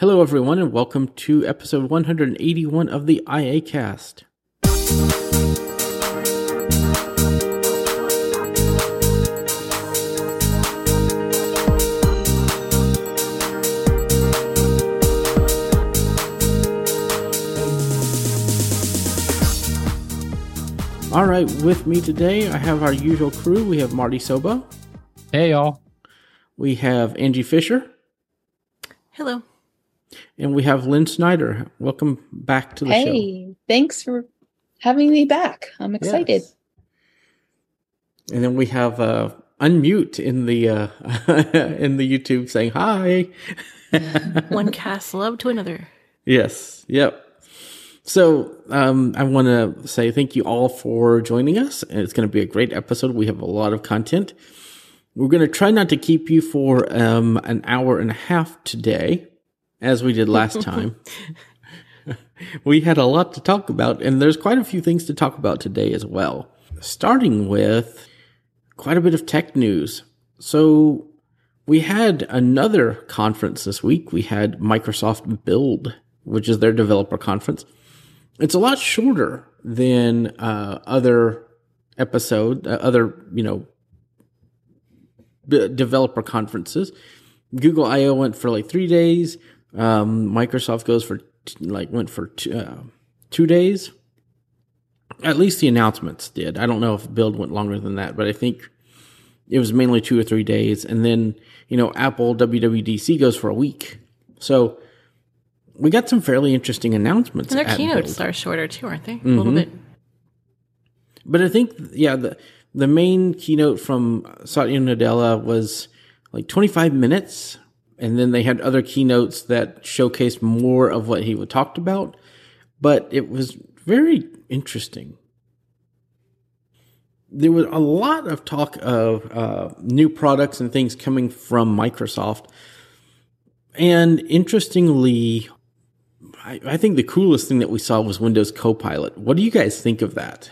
Hello, everyone, and welcome to episode 181 of the iACast. All right, with me today, I have our usual crew. We have Marty Sobo, Hey, y'all. we have Angie Fisher, Hello. And we have Lynn Snyder. Welcome back to the show. Hey, thanks for having me back. I'm excited. Yes. And then we have uh, unmute in the uh, in the YouTube saying hi. One cast love to another. Yes. Yep. So um, I want to say thank you all for joining us. And It's going to be a great episode. We have a lot of content. We're going to try not to keep you for um, an hour and a half today, as we did last time. we had a lot to talk about, and there's quite a few things to talk about today as well. Starting with quite a bit of tech news. So we had another conference this week. We had Microsoft Build, which is their developer conference. It's a lot shorter than uh, other episode, uh, other you know, b- developer conferences. Google I/O went for like three days. Um, Microsoft goes for like went for t- uh, two days. At least the announcements did. I don't know if Build went longer than that, but I think it was mainly two or three days. And then, you know, Apple WWDC goes for a week. So we got some fairly interesting announcements. And their keynotes Build. are shorter too, aren't they? A little bit. But I think, yeah, the the main keynote from Satya Nadella was like 25 minutes, and then they had other keynotes that showcased more of what he would talked about. But it was very interesting. There was a lot of talk of uh, new products and things coming from Microsoft, and interestingly, I, I think the coolest thing that we saw was Windows Copilot. What do you guys think of that?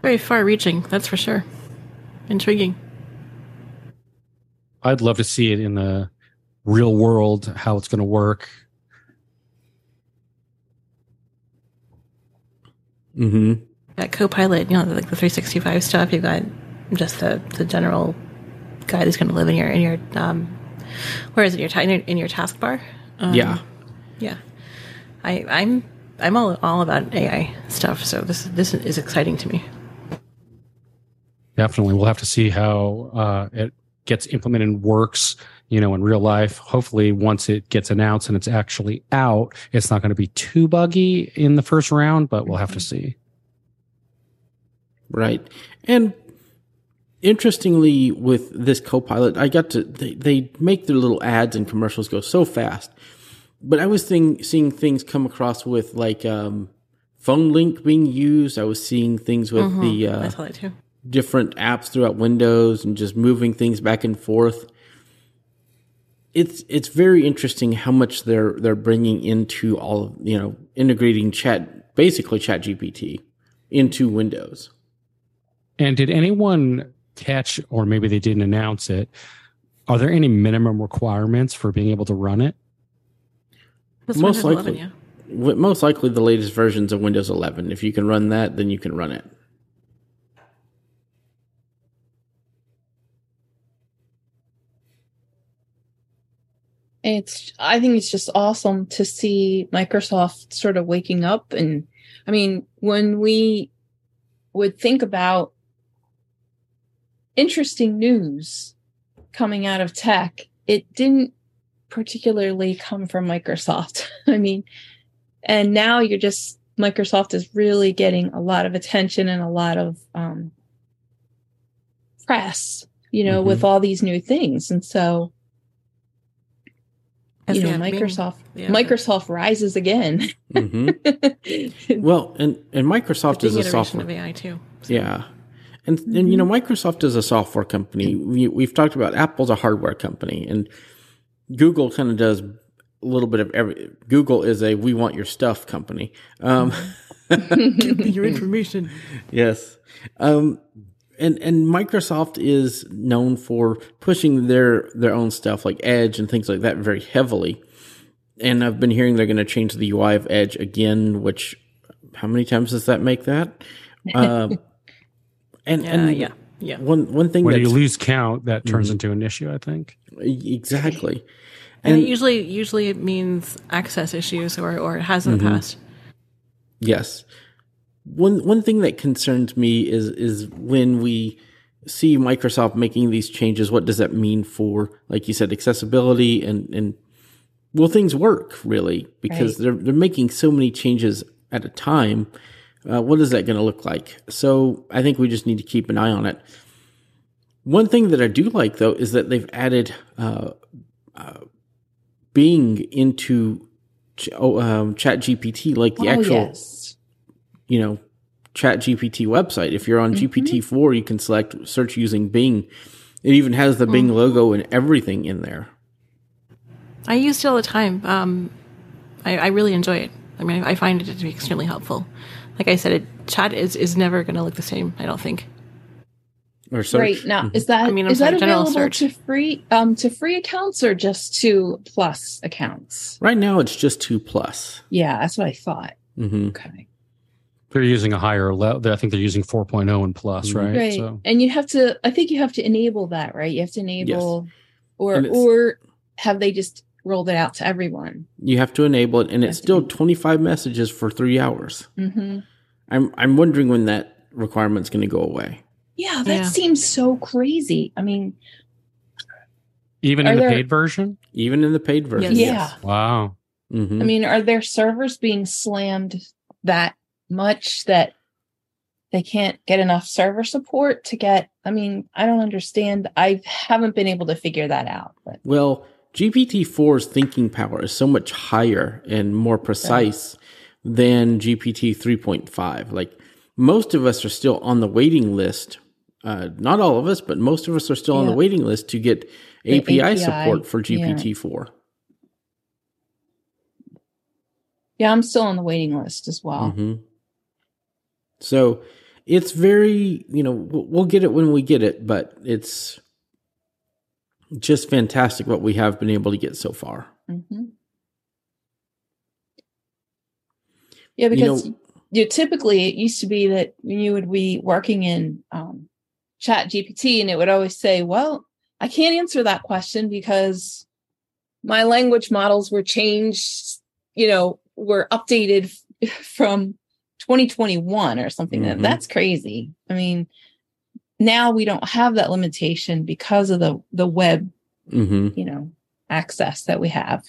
Very far reaching, that's for sure. Intriguing. I'd love to see it in the real world, how it's going to work. Mm-hmm. That Copilot, you know, like the 365 stuff. You've got just the, the general guy that's going to live in your in your um, where is it? Your ta- in your, in your taskbar. Um, yeah. yeah. I I'm I'm all all about AI stuff. So this this is exciting to me. Definitely. We'll have to see how uh, it gets implemented and works, you know, in real life. Hopefully, once it gets announced and it's actually out, it's not going to be too buggy in the first round, but we'll have to see. Right. And interestingly, with this Copilot, I got to, they, they make their little ads and commercials go so fast. But I was thing, seeing things come across with like um, phone link being used. I was seeing things with the I uh, saw that too. Different apps throughout Windows and just moving things back and forth. It's it's very interesting how much they're they're bringing into all of, you know integrating chat basically Chat GPT into Windows. And did anyone catch, or maybe they didn't announce it? Are there any minimum requirements for being able to run it? That's Most likely. 11, yeah. Most likely the latest versions of Windows 11. If you can run that, then you can run it. It's I think it's just awesome to see Microsoft sort of waking up and I mean, when we would think about interesting news coming out of tech, it didn't particularly come from Microsoft. I mean, and now you're just Microsoft is really getting a lot of attention and a lot of um, press, you know, Mhm. with all these new things. And so, As you know, they have been. Microsoft Yeah. Microsoft rises again. hmm Well, and and Microsoft The is a iteration software. of AI too. Yeah. And, and you know, Microsoft is a software company. We, we've talked about Apple's a hardware company, and Google kind of does a little bit of every. Google is a we want your stuff company. Um, Give me your information. yes. Um, and and Microsoft is known for pushing their their own stuff like Edge and things like that very heavily. And I've been hearing they're going to change the UI of Edge again, which how many times does that make that? Um, and Yeah, and yeah, yeah. one one thing When you lose count, that turns Mhm. into an issue, I think. exactly And, And- it usually usually it means access issues or or it has in the Mhm. past. Yes. One one thing that concerns me is is when we see Microsoft making these changes, what does that mean for, like you said, accessibility and and will things work really? Because Right. they're they're making so many changes at a time. Uh, what is that going to look like? So I think we just need to keep an eye on it. One thing that I do like though is that they've added uh, uh, Bing into Ch- oh, um, Chat GPT, like the oh, actual yes. You know, Chat GPT website. If you're on Mhm. GPT-4, you can select search using Bing. It even has the Bing logo and everything in there. I use it all the time. Um, I, I really enjoy it. I mean, I, I find it to be extremely helpful. Like I said, it, chat is, is never going to look the same. I don't think. Or search. Right now, is that I mean, I'm is sorry, that available search. to free um to free accounts or just to plus accounts? Right now, it's just two plus. Yeah, that's what I thought. hmm Okay, They're using a higher level. I think they're using 4.0 and plus, Mhm. right? right. So And you have to. I think you have to enable that, right? You have to enable, yes. or or have they just rolled it out to everyone? You have to enable it, and it's still enable. 25 messages for three hours. Mm-hmm. I'm I'm wondering when that requirement's going to go away. Yeah, that Yeah. seems so crazy. I mean, even in the there- paid version? Even in the paid version. Yes. yeah. Wow. hmm I mean, are their servers being slammed that much that they can't get enough server support to get? I mean, I don't understand. I haven't been able to figure that out. But Well, GPT-4's thinking power is so much higher and more precise than GPT 3.5. Like most of us are still on the waiting list. Uh, not all of us, but most of us are still on the waiting list to get API, API, support for. GPT-4. yeah, I'm still on the waiting list as well. hmm So it's very, you know, we'll, get it when we get it, but it's just fantastic what we have been able to get so far. hmm Yeah, You because know- you, typically it used to be that you would be working in um, Chat GPT, and it would always say, "Well, I can't answer that question because my language models were changed. You know, were updated from 2021 or something. Mhm. That that's crazy. I mean." Now we don't have that limitation because of the the web, hmm you know, access that we have.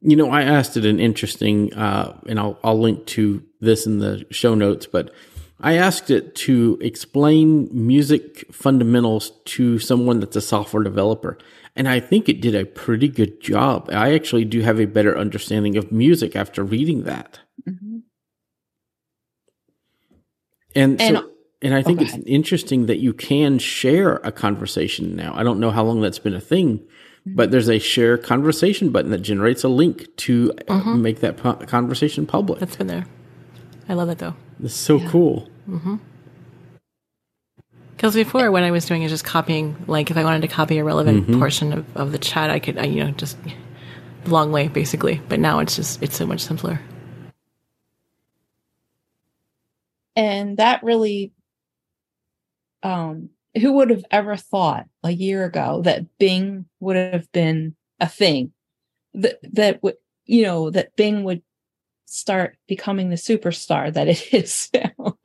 You know, I asked it an interesting, uh, and I'll I'll link to this in the show notes, but I asked it to explain music fundamentals to someone that's a software developer, and I think it did a pretty good job. I actually do have a better understanding of music after reading that, Mhm. And And- so, and I think go it's ahead. interesting that you can share a conversation now. I don't know how long that's been a thing, Mm-hmm. but there's a share conversation button that generates a link to uh, Mhm. make that pu- conversation public. That's been there. I love it though. It's so Yeah. cool. Because before, what I was doing is just copying. Like, if I wanted to copy a relevant Mhm. portion of, of the chat, I could, I, you know, just long way, basically. But now it's just, it's so much simpler. And that really um who would have ever thought a year ago that bing would have been a thing that that would you know that bing would start becoming the superstar that it is now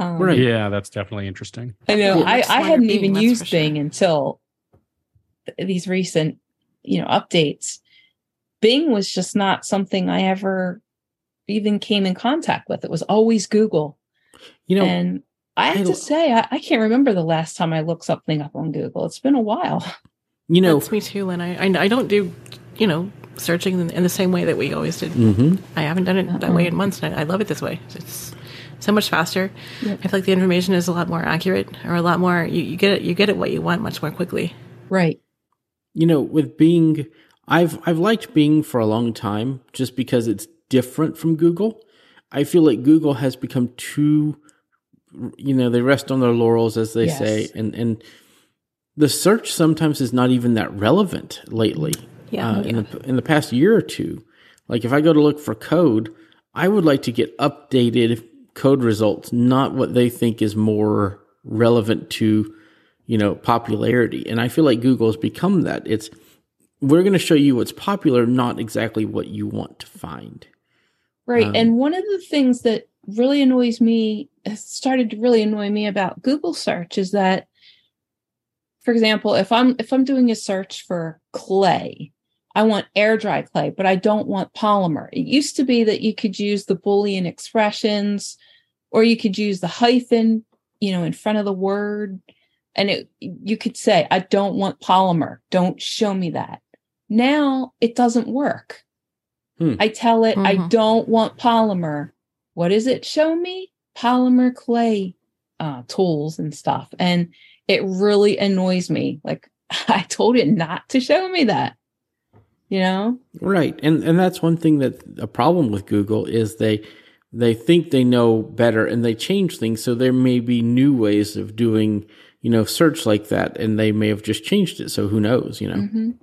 um, Right. Yeah, that's definitely interesting. i know Yeah, i i hadn't Bing, even used sure. bing until these recent you know updates bing was just not something i ever even came in contact with it was always google You know, and I have I to say, I, I can't remember the last time I looked something up on Google. It's been a while. you know, That's me too, Lynn. I, I, I don't do, you know, searching in, in the same way that we always did. hmm I haven't done it that Uh-uh. way in months, and I, I love it this way. It's so much faster. Yeah. I feel like the information is a lot more accurate, or a lot more. You, you get it. You get it what you want much more quickly. Right. you know, with Bing, I've I've liked Bing for a long time just because it's different from Google. I feel like Google has become too you know, they rest on their laurels, as they Yes. say, and and the search sometimes is not even that relevant lately. Yeah. uh, in the in the past year or two. Like if I go to look for code, I would like to get updated code results, not what they think is more relevant to, you know, popularity. And I feel like Google has become that. It's we're going to show you what's popular, not exactly what you want to find. Right. Um, and one of the things that really annoys me, has started to really annoy me about Google search is that, for example, if I'm if I'm doing a search for clay, I want air dry clay, but I don't want polymer. It used to be that you could use the Boolean expressions or you could use the hyphen, you know, in front of the word. And it you could say, I don't want polymer. Don't show me that. Now it doesn't work. Hmm. I tell it I Mhm. don't want polymer. What does it show me? Polymer clay uh, tools and stuff. And it really annoys me. Like I told it not to show me that. You know? Right. And and that's one thing that a problem with Google is they they think they know better and they change things so there may be new ways of doing, you know, search like that and they may have just changed it so who knows, you know. Mhm.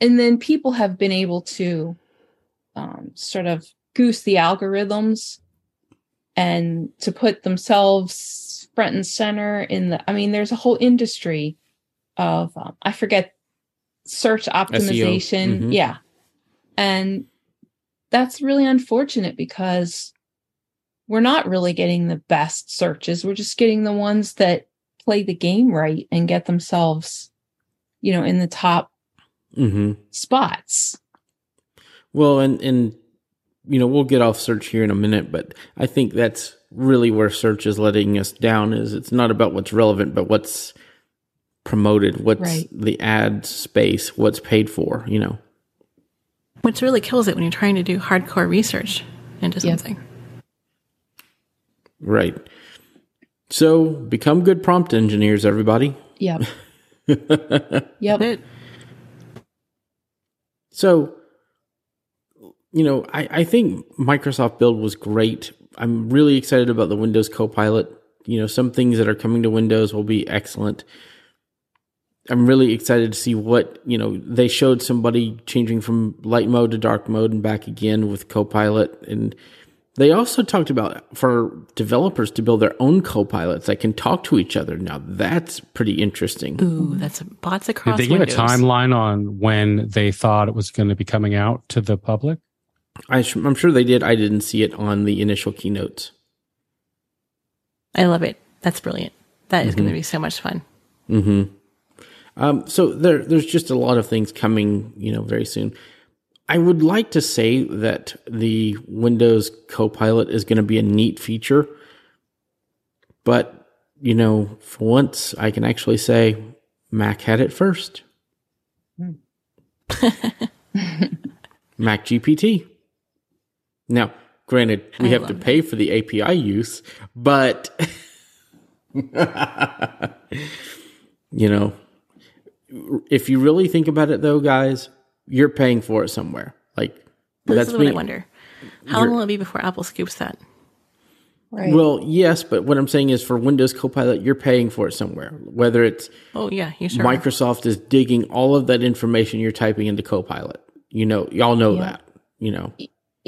And then people have been able to um, sort of goose the algorithms and to put themselves front and center in the. I mean, there's a whole industry of um, I forget search optimization. mhm. Yeah, and that's really unfortunate because we're not really getting the best searches. We're just getting the ones that play the game right and get themselves, you know, in the top Mhm. spots. Well, and and you know, we'll get off search here in a minute, but I think that's really where search is letting us down is it's not about what's relevant, but what's promoted, what's Right. the ad space, what's paid for, you know. Which really kills it when you're trying to do hardcore research into Yep. something. Right. So become good prompt engineers, everybody. Yep. yep. So, you know, I, I think Microsoft Build was great. I'm really excited about the Windows Copilot. You know, some things that are coming to Windows will be excellent. I'm really excited to see what, you know, they showed somebody changing from light mode to dark mode and back again with Copilot. And they also talked about for developers to build their own Copilots that can talk to each other. Now, that's pretty interesting. ooh, that's bots across. Did across they give Windows. a timeline on when they thought it was going to be coming out to the public? I sh- I'm sure they did. I didn't see it on the initial keynotes. I love it. That's brilliant. That is going to be so much fun. hmm Um, so there, there's just a lot of things coming, you know, very soon. I would like to say that the Windows Copilot is going to be a neat feature, but you know, for once, I can actually say Mac had it first. Mac GPT. Now, granted, we I have to love pay for the API use, but you know, if you really think about it though, guys, you're paying for it somewhere. Like This that's is what I wonder. How long will it be before Apple scoops that? Right. Well, yes, but what I'm saying is for Windows Copilot, you're paying for it somewhere. Whether it's Oh yeah, you sure. are. Microsoft is digging all of that information you're typing into Copilot. You know, y'all know Yeah. that. You know,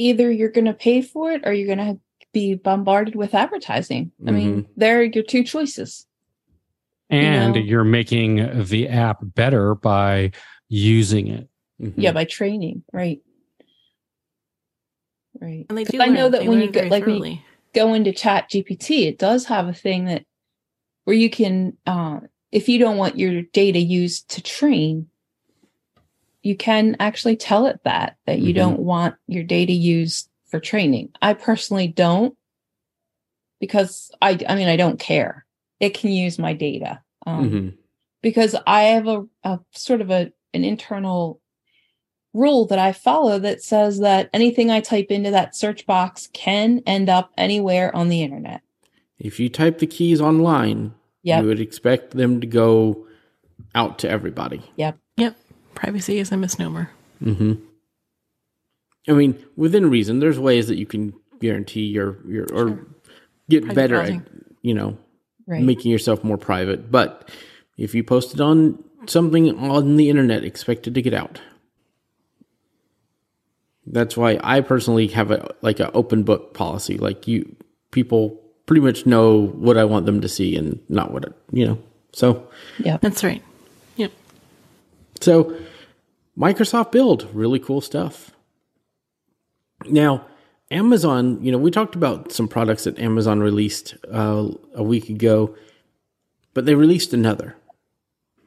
Either you're going to pay for it or you're going to be bombarded with advertising. I mean, there are your two choices. And know? you're making the app better by using it. Mhm. Yeah, by training. Right. Right. and they 'Cause do. I know that when you learn get very like when you go into chat gpt it does have a thing that where you can uh, if you don't want your data used to train you can actually tell it that that you Mhm. don't want your data used for training i personally don't because i i mean i don't care it can use my data um, Mhm. because i have a, a sort of a an internal rule that I follow that says that anything I type into that search box can end up anywhere on the internet. if you type the keys online, Yep. you would expect them to go out to everybody. Yep, privacy is a misnomer. hmm I mean, within reason, there's ways that you can guarantee your your or get Private better browsing. at you know, Right. making yourself more private. But if you post it on something on the internet, expect it to get out. That's why I personally have a like an open book policy. Like you, people pretty much know what I want them to see and not what it, you know. So, yeah, That's right. So Microsoft Build, really cool stuff. Now, Amazon, you know, we talked about some products that Amazon released uh, a week ago, but they released another.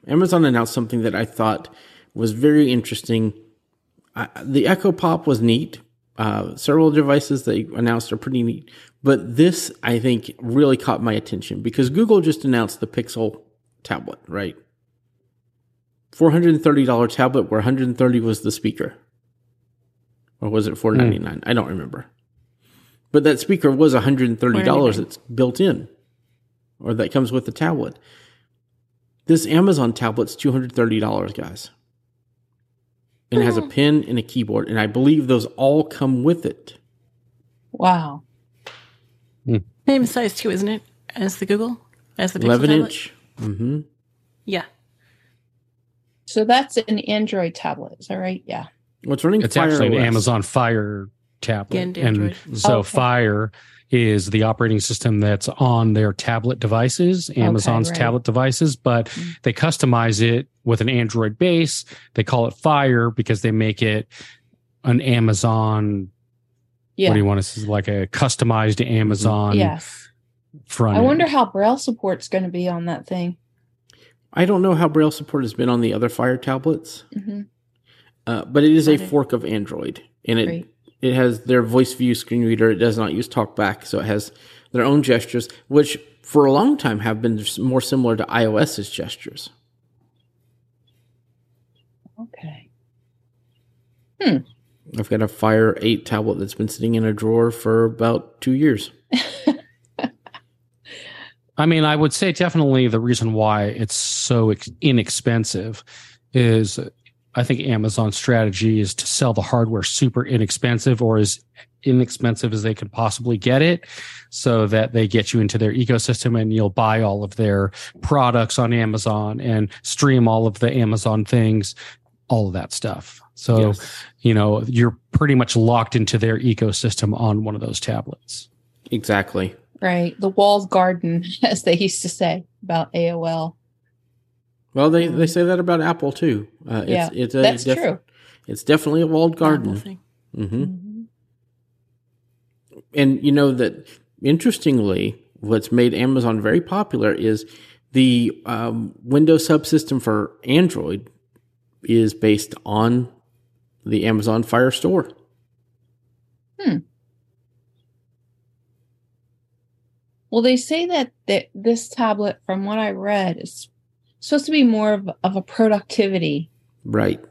Amazon announced something that I thought was very interesting. I, the Echo Pop was neat. Uh, several devices they announced are pretty neat, but this I think really caught my attention because Google just announced the Pixel tablet, right? Four hundred and thirty dollar tablet where one hundred and thirty was the speaker, or was it four ninety nine? Hmm. I don't remember. But that speaker was one hundred and thirty dollars. $499. It's built in, or that comes with the tablet. This Amazon tablet's two hundred thirty dollars, guys, and it has a hmm. pen and a keyboard, and I believe those all come with it. Wow. Hmm. Same size too, isn't it? As the Google, as the Pixel Eleven tablet? inch. Mm-hmm. Yeah. So that's an Android tablet. Is that right? Yeah. What's running? It's Fire actually an OS. Amazon Fire tablet. And and so Okay. Fire is the operating system that's on their tablet devices, Amazon's right. tablet devices, but Mm. they customize it with an Android base. They call it Fire because they make it an Amazon. Yeah. What do you want to say? Like a customized Amazon yes. front. I end. wonder how Braille support's going to be on that thing. I don't know how Braille support has been on the other Fire tablets, hmm uh, but it is a fork of Android, and it it has their VoiceView screen reader. It does not use TalkBack, so it has their own gestures, which for a long time have been more similar to iOS's gestures. Okay. Hmm. I've got a Fire 8 tablet that's been sitting in a drawer for about two years. I mean, I would say definitely the reason why it's so inexpensive is I think Amazon's strategy is to sell the hardware super inexpensive or as inexpensive as they could possibly get it so that they get you into their ecosystem and you'll buy all of their products on Amazon and stream all of the Amazon things, all of that stuff. So, Yes, you know, you're pretty much locked into their ecosystem on one of those tablets. Right. The walled garden, as they used to say about AOL. Well, they, they say that about Apple too. Uh, it's, Yeah, it's a That's def- true. It's definitely a walled garden. thing. hmm Mhm. And you know that interestingly, what's made Amazon very popular is the um, Windows subsystem for Android is based on the Amazon Fire Store. Well, they say that, that this tablet, from what I read, is supposed to be more of, of a productivity Right.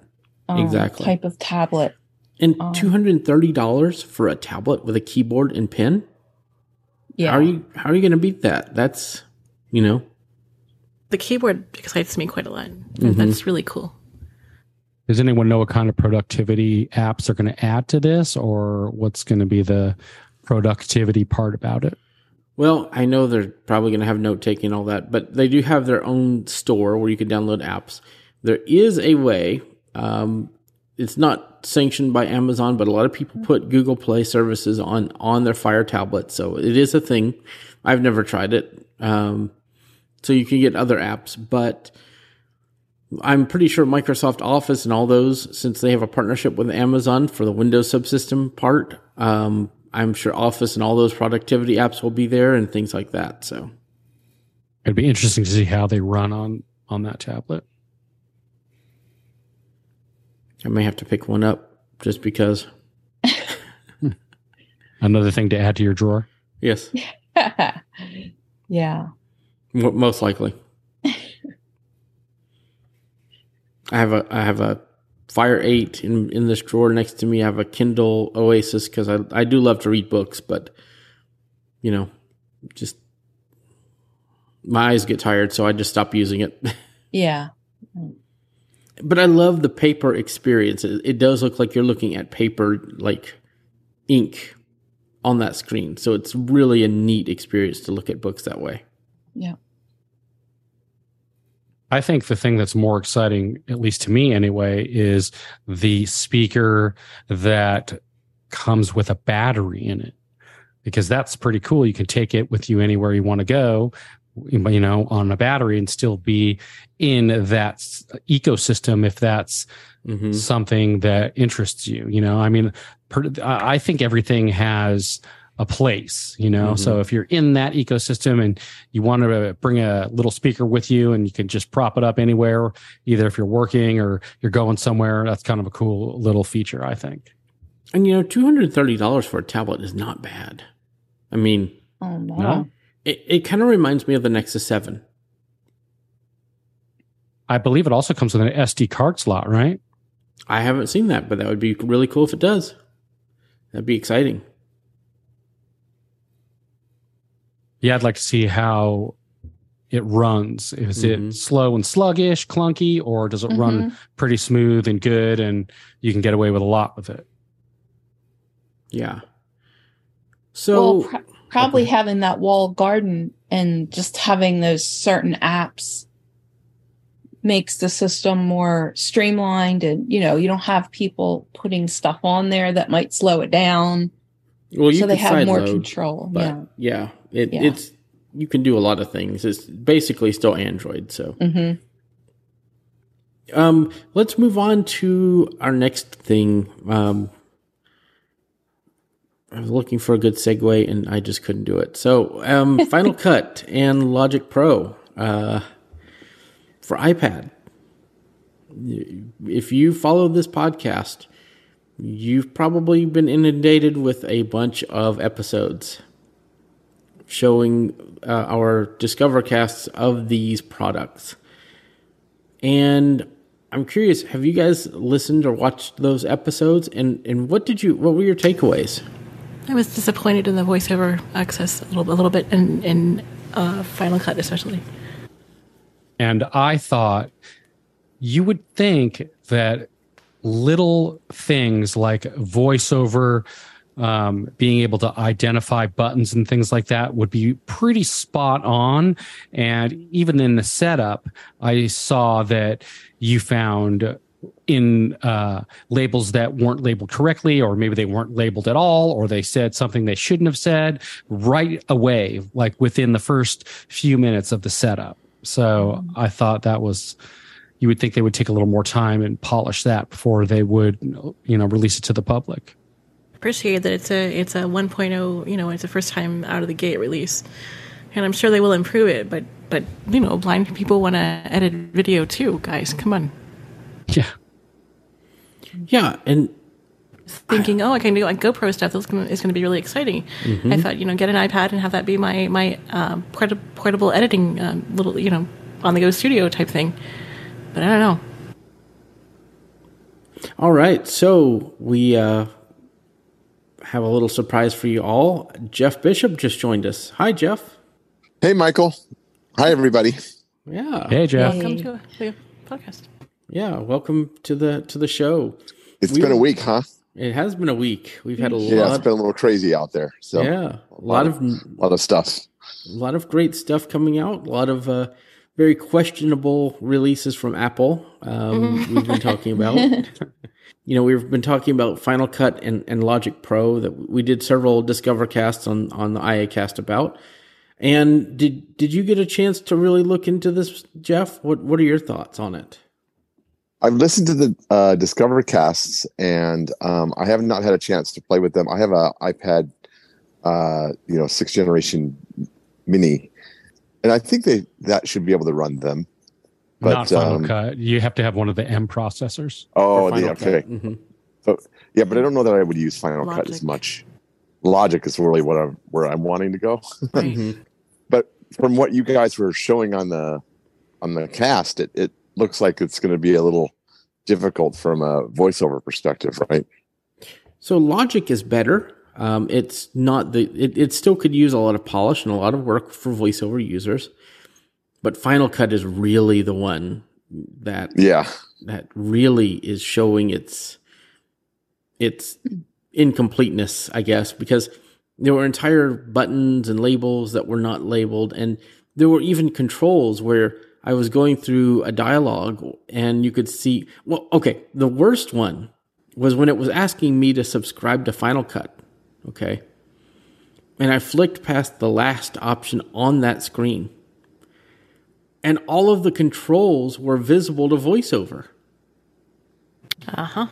um, Exactly. type of tablet. And Um, $230 for a tablet with a keyboard and pen? Yeah. How are you how are you going to beat that? That's, you know, The keyboard excites me quite a lot. Mhm. That's really cool. Does anyone know what kind of productivity apps are going to add to this or what's going to be the productivity part about it? Well, I know they're probably going to have note taking all that, but they do have their own store where you can download apps. There is a way. Um, it's not sanctioned by Amazon, but a lot of people put Google Play services on on their Fire tablet, so it is a thing. I've never tried it, um, so you can get other apps, but I'm pretty sure Microsoft Office and all those, since they have a partnership with Amazon for the Windows subsystem part, um, I'm sure Office and all those productivity apps will be there and things like that. So It'd be interesting to see how they run on on that tablet. I may have to pick one up just because. Another thing to add to your drawer. Yes, yeah. most likely. I have a I have a Fire Eight in in this drawer next to me. I have a Kindle Oasis because I I do love to read books, but you know, just my eyes get tired, so I just stop using it. Yeah. but I love the paper experience. It, it does look like you're looking at paper, like ink on that screen. So it's really a neat experience to look at books that way. Yeah. I think the thing that's more exciting, at least to me anyway, is the speaker that comes with a battery in it. Because that's pretty cool. You can take it with you anywhere you want to go, you know, on a battery and still be in that ecosystem if that's Mhm. something that interests you. You know, I mean, I think everything has a place, you know. Mhm. So if you're in that ecosystem and you want to bring a little speaker with you and you can just prop it up anywhere, either if you're working or you're going somewhere, that's kind of a cool little feature, I think. And you know, two hundred and thirty dollars for a tablet is not bad. I mean, Oh no. No? it, it kind of reminds me of the Nexus Seven. I believe it also comes with an SD card slot, right? I haven't seen that, but that would be really cool if it does. That'd be exciting. Yeah, I'd like to see how it runs. Is Mhm. it slow and sluggish, clunky, or does it run pretty smooth and good and you can get away with a lot with it? Yeah. So well, pr- probably having that wall garden and just having those certain apps makes the system more streamlined and you know you don't have people putting stuff on there that might slow it down well, you so they have more sideload, control yeah yeah, it, Yeah. it's you can do a lot of things. It's basically still Android. So hmm um, let's move on to our next thing. Um, I was looking for a good segue and I just couldn't do it. So um, Final Cut and Logic Pro uh, for iPad. If you follow this podcast, you've probably been inundated with a bunch of episodes showing uh, our Discover casts of these products. And I'm curious, have you guys listened or watched those episodes? And, and what did you, what were your takeaways? I was disappointed in the voiceover access a little, a little bit, in in uh, Final Cut especially. And I thought you would think that little things like voiceover, um, being able to identify buttons and things like that would be pretty spot on. And even in the setup, I saw that you found in uh, labels that weren't labeled correctly, or maybe they weren't labeled at all, or they said something they shouldn't have said right away, like within the first few minutes of the setup. So I thought that was, you would think they would take a little more time and polish that before they would, you know, release it to the public. Appreciate that it's a it's a 1.0. You know, it's a first time out of the gate release, and I'm sure they will improve it. But but you know, blind people want to edit video too, guys. Come on. Yeah. Yeah. And thinking, oh, I can do like GoPro stuff. That's gonna, is going to be really exciting. I thought, you know, get an iPad and have that be my my um, port- portable editing um, little, you know, on the go studio type thing. But I don't know. all right. So we uh, have a little surprise for you all. Jeff Bishop just joined us. Hi, Jeff. Hey, Michael. Hi, everybody. Yeah. Hey, Jeff. Welcome to the podcast. Yeah. Welcome to the to the show. It's We- been a week, huh? It has been a week. We've had a lot. Yeah, it's been a little crazy out there. So, yeah, a lot of a lot of stuff. a lot of great stuff coming out. A lot of uh, very questionable releases from Apple. Um, we've been talking about. you know, we've been talking about Final Cut and, and Logic Pro that we did several Discover casts on on the iACast about. And did did you get a chance to really look into this, Jeff? What what are your thoughts on it? I've listened to the uh, Discover casts, and um, I have not had a chance to play with them. I have a iPad, uh, you know, sixth generation Mini, and I think they that should be able to run them. Not Final um, Cut. You have to have one of the M processors. oh, For the, Final okay, Cut? Mhm. yeah, but I don't know that I would use Final Cut as much. Logic is really what I'm where I'm wanting to go. Right. Mhm. but from what you guys were showing on the on the cast, it, it looks like it's going to be a little difficult from a voiceover perspective, right? So Logic is better. Um, it's not the it, it still could use a lot of polish and a lot of work for voiceover users, but Final Cut is really the one that Yeah, that really is showing its its incompleteness, I guess, because there were entire buttons and labels that were not labeled. And there were even controls where I was going through a dialogue and you could see, well, okay, the worst one was when it was asking me to subscribe to Final Cut. Okay. And I flicked past the last option on that screen. And all of the controls were visible to voiceover. Uh huh.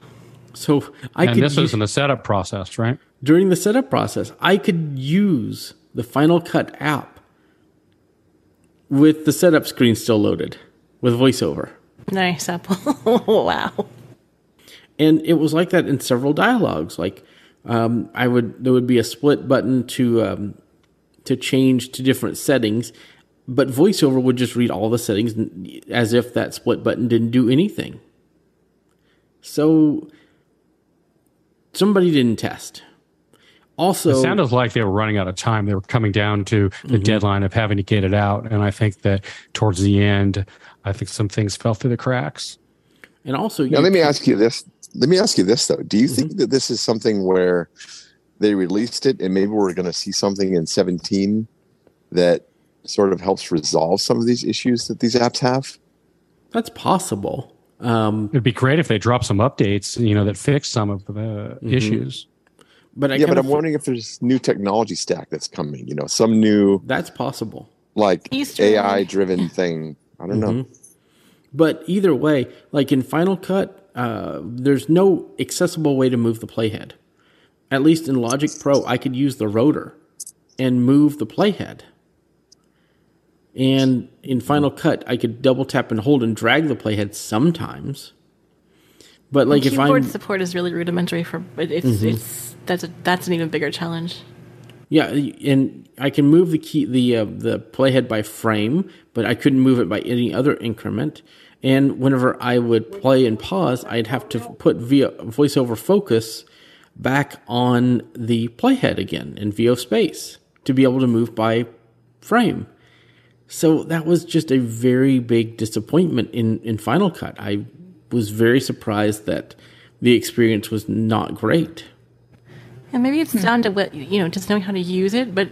So I and could this u- was in the setup process, right? during the setup process, I could use the Final Cut app with the setup screen still loaded with voiceover. Nice Apple. wow. and it was like that in several dialogues. Like um, I would, there would be a split button to um, to change to different settings, but VoiceOver would just read all the settings as if that split button didn't do anything. So somebody didn't test. Also, It sounded like they were running out of time. They were coming down to the mm-hmm. deadline of having to get it out. And I think that towards the end, I think some things fell through the cracks. and also, Now, you let me ask you this. Let me ask you this though. Do you mm-hmm. think that this is something where they released it and maybe we're going to see something in 17 that sort of helps resolve some of these issues that these apps have? that's possible. Um, It'd be great if they drop some updates, you know, that fix some of the issues. but I yeah, but I'm fe- wondering if there's new technology stack that's coming, you know, some new that's possible. like AI driven thing. I don't know. But either way, like in Final Cut, uh, there's no accessible way to move the playhead. At least in Logic Pro, I could use the rotor and move the playhead. And in Final Cut, I could double tap and hold and drag the playhead sometimes. But like if Keyboard I'm support is really rudimentary for it, it's it's that's a, that's an even bigger challenge. Yeah, and I can move the key the uh, the playhead by frame, but I couldn't move it by any other increment. And whenever I would play and pause, I'd have to put via voiceover focus back on the playhead again in VO space to be able to move by frame. So that was just a very big disappointment in in Final Cut. I was very surprised that the experience was not great. And maybe it's down to what you know, just knowing how to use it. But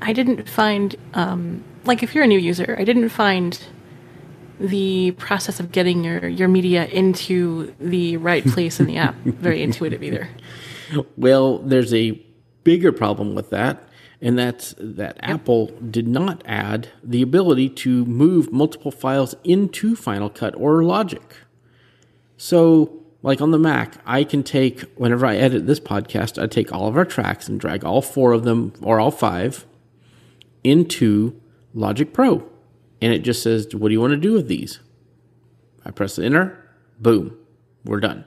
I didn't find, um, like, if you're a new user, I didn't find the process of getting your your media into the right place in the app very intuitive either. Well, there's a bigger problem with that, and that's that Apple did not add the ability to move multiple files into Final Cut or Logic. So, like on the Mac, I can take, whenever I edit this podcast, I take all of our tracks and drag all four of them or all five into Logic Pro. And it just says, What do you want to do with these? I press enter, boom, we're done.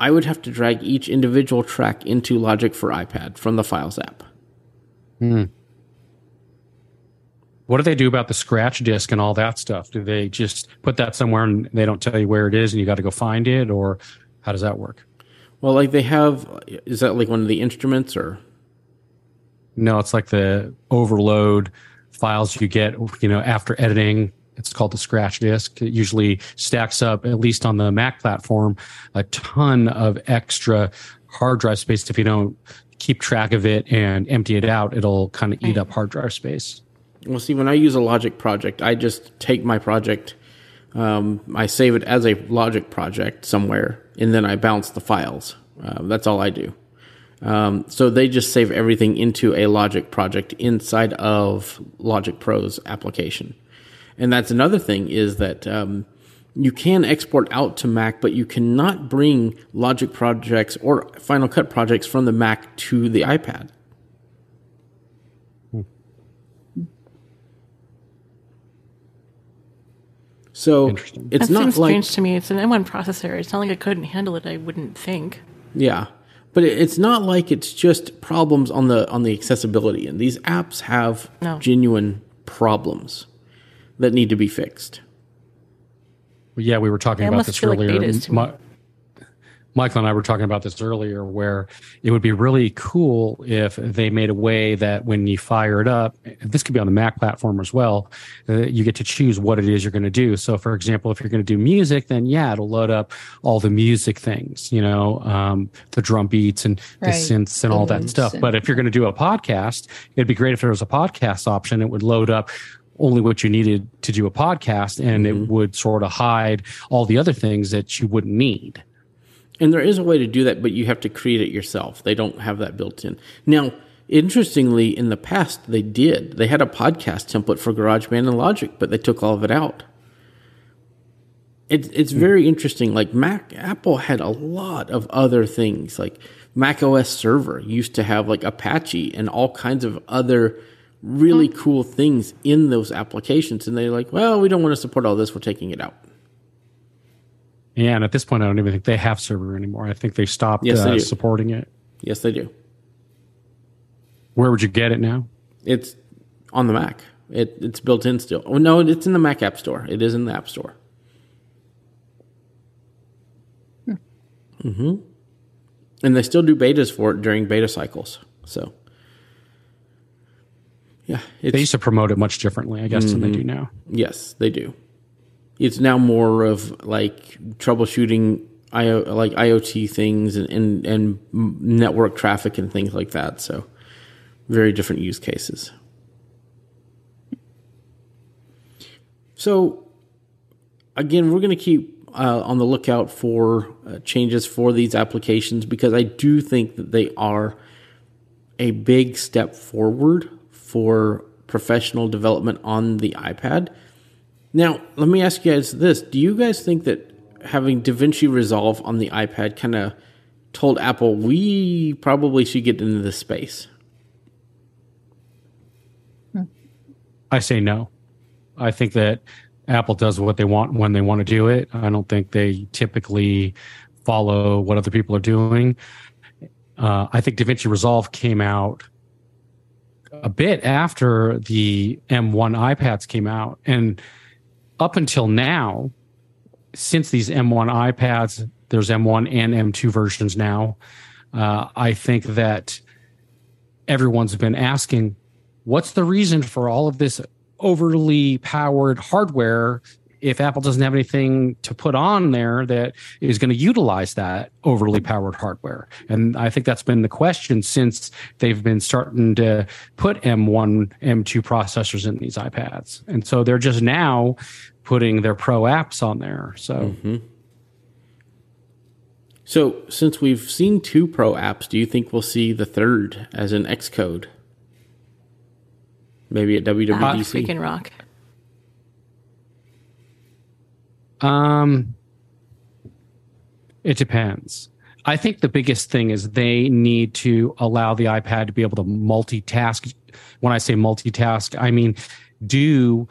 I would have to drag each individual track into Logic for iPad from the Files app. Hmm. What do they do about the scratch disk and all that stuff? Do they just put that somewhere and they don't tell you where it is and you got to go find it? Or how does that work? Well, like they have, is that like one of the instruments or? No, it's like the overload files you get, you know, after editing. It's called the scratch disk. It usually stacks up, at least on the Mac platform, a ton of extra hard drive space. If you don't keep track of it and empty it out, it'll kind of eat up hard drive space. Well, see, when I use a Logic project, I just take my project, um, I save it as a Logic project somewhere, and then I bounce the files. Uh, that's all I do. Um, so they just save everything into a Logic project inside of Logic Pro's application. And that's another thing is that um, you can export out to Mac, but you cannot bring Logic projects or Final Cut projects from the Mac to the iPad. Hmm. So Interesting. it's that not seems like strange to me. It's an M1 processor. It's not like I couldn't handle it. I wouldn't think. Yeah. But it- it's not like it's just problems on the on the accessibility and these apps have No. genuine problems that need to be fixed. Yeah, we were talking They about this like earlier. me. my, Michael and I were talking about this earlier, where it would be really cool if they made a way that when you fire it up, this could be on the Mac platform as well, uh, you get to choose what it is you're going to do. So, for example, if you're going to do music, then yeah, it'll load up all the music things, you know, um, the drum beats and Right. the synths and all that stuff. and- But if you're going to do a podcast, it'd be great if there was a podcast option. It would load up only what you needed to do a podcast and Mm-hmm. it would sort of hide all the other things that you wouldn't need. And there is a way to do that, but you have to create it yourself. They don't have that built in. Now, interestingly, in the past, they did. They had a podcast template for GarageBand and Logic, but they took all of it out. It, it's very interesting. Like Mac, Apple had a lot of other things. Like Mac OS Server used to have like Apache and all kinds of other really cool things in those applications. And they're like, well, we don't want to support all this. We're taking it out. Yeah, and at this point, I don't even think they have server anymore. I think they stopped Yes, they uh, supporting it. Yes, they do. Where would you get it now? It's on the Mac. It, it's built in still. Oh no, it's in the Mac App Store. It is in the App Store. mm-hmm And they still do betas for it during beta cycles. So, yeah, it's, They used to promote it much differently, I guess, than they do now. yes, they do. It's now more of like troubleshooting IO, like IoT things and, and and network traffic and things like that. So, very different use cases. So, again, we're going to keep uh, on the lookout for uh, changes for these applications because I do think that they are a big step forward for professional development on the iPad. Now, let me ask you guys this. Do you guys think that having DaVinci Resolve on the iPad kind of told Apple we probably should get into this space? I say no. I think that Apple does what they want when they want to do it. I don't think they typically follow what other people are doing. Uh, I think DaVinci Resolve came out a bit after the M1 iPads came out. And up until now, since these M1 iPads, there's M1 and M2 versions now. Uh, I think that everyone's been asking, what's the reason for all of this overly powered hardware if Apple doesn't have anything to put on there that is going to utilize that overly powered hardware? And I think that's been the question since they've been starting to put M1, M2 processors in these iPads. And so they're just now putting their pro apps on there. So mm-hmm. So, since we've seen two Pro apps, do you think we'll see the third as an Xcode? Maybe at Oh, ah, WWDC. freaking rock. Um, it depends. I think the biggest thing is they need to allow the iPad to be able to multitask. When I say multitask, I mean do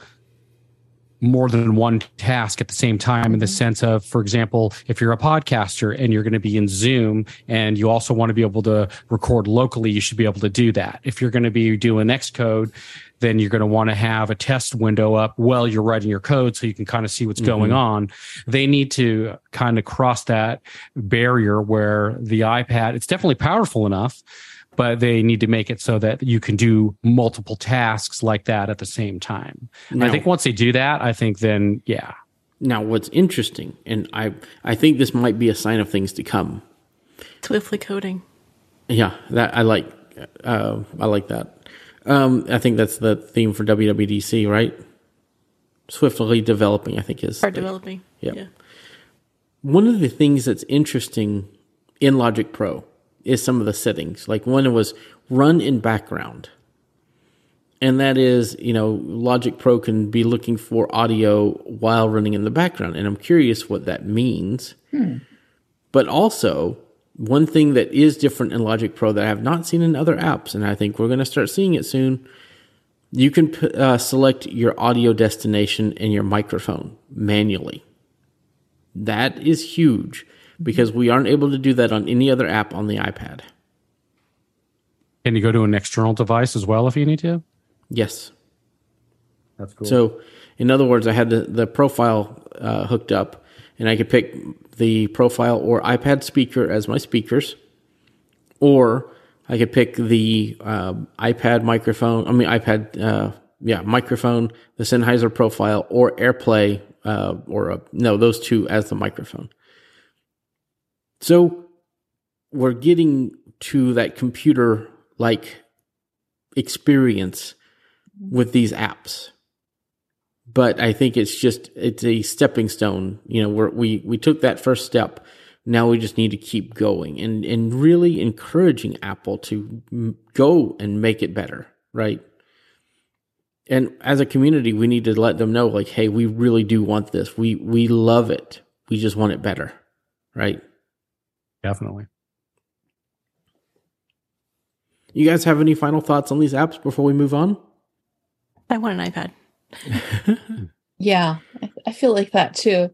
more than one task at the same time in the sense of for example if you're a podcaster and you're going to be in zoom and you also want to be able to record locally you should be able to do that if you're going to be doing xcode then you're going to want to have a test window up while you're writing your code so you can kind of see what's going on they need to kind of cross that barrier where the ipad it's definitely powerful enough but they need to make it so that you can do multiple tasks like that at the same time. And I think once they do that, I think then yeah, Now, what's interesting, and I, I think this might be a sign of things to come. Swiftly coding. Yeah, that I like. Uh, I like that. Um, I think that's the theme for WWDC, right? Swiftly developing, I think is Start the- developing. Yeah. yeah. One of the things that's interesting in Logic Pro is some of the settings. Like one was run in background. And that is, you know, Logic Pro can be looking for audio while running in the background. And I'm curious what that means. But also, one thing that is different in Logic Pro that I have not seen in other apps, and I think we're going to start seeing it soon, you can uh, select your audio destination and your microphone manually. That is huge because we aren't able to do that on any other app on the iPad. can you go to an external device as well if you need to? Yes. That's cool. So, in other words, I had the, the profile uh, hooked up, and I could pick the profile or iPad speaker as my speakers, or I could pick the uh, iPad microphone. I mean iPad, uh, yeah, microphone, the Sennheiser profile, or AirPlay, uh, or a, no, those two as the microphone. So we're getting to that computer like experience with these apps but I think it's just it's a stepping stone. You know, where we we took that first step. Now we just need to keep going and and really encouraging Apple to m- go and make it better, right? And as a community, we need to let them know, like, hey, we really do want this. We we love it. We just want it better, right? Definitely. You guys have any final thoughts on these apps before we move on? I want an iPad. Yeah, I, I feel like that too.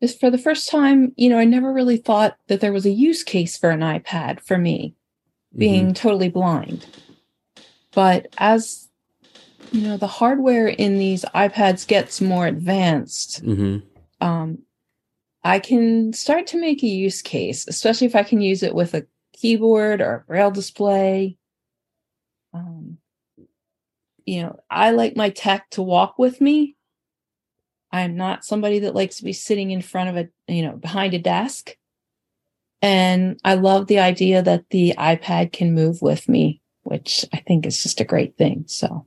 Is for the first time, you know, I never really thought that there was a use case for an iPad for me, being totally blind. But as you know, the hardware in these iPads gets more advanced. Mm-hmm. Um, I can start to make a use case, especially if I can use it with a keyboard or a braille display. Um, you know, I like my tech to walk with me. I'm not somebody that likes to be sitting in front of a, you know, behind a desk. And I love the idea that the iPad can move with me, which I think is just a great thing. So,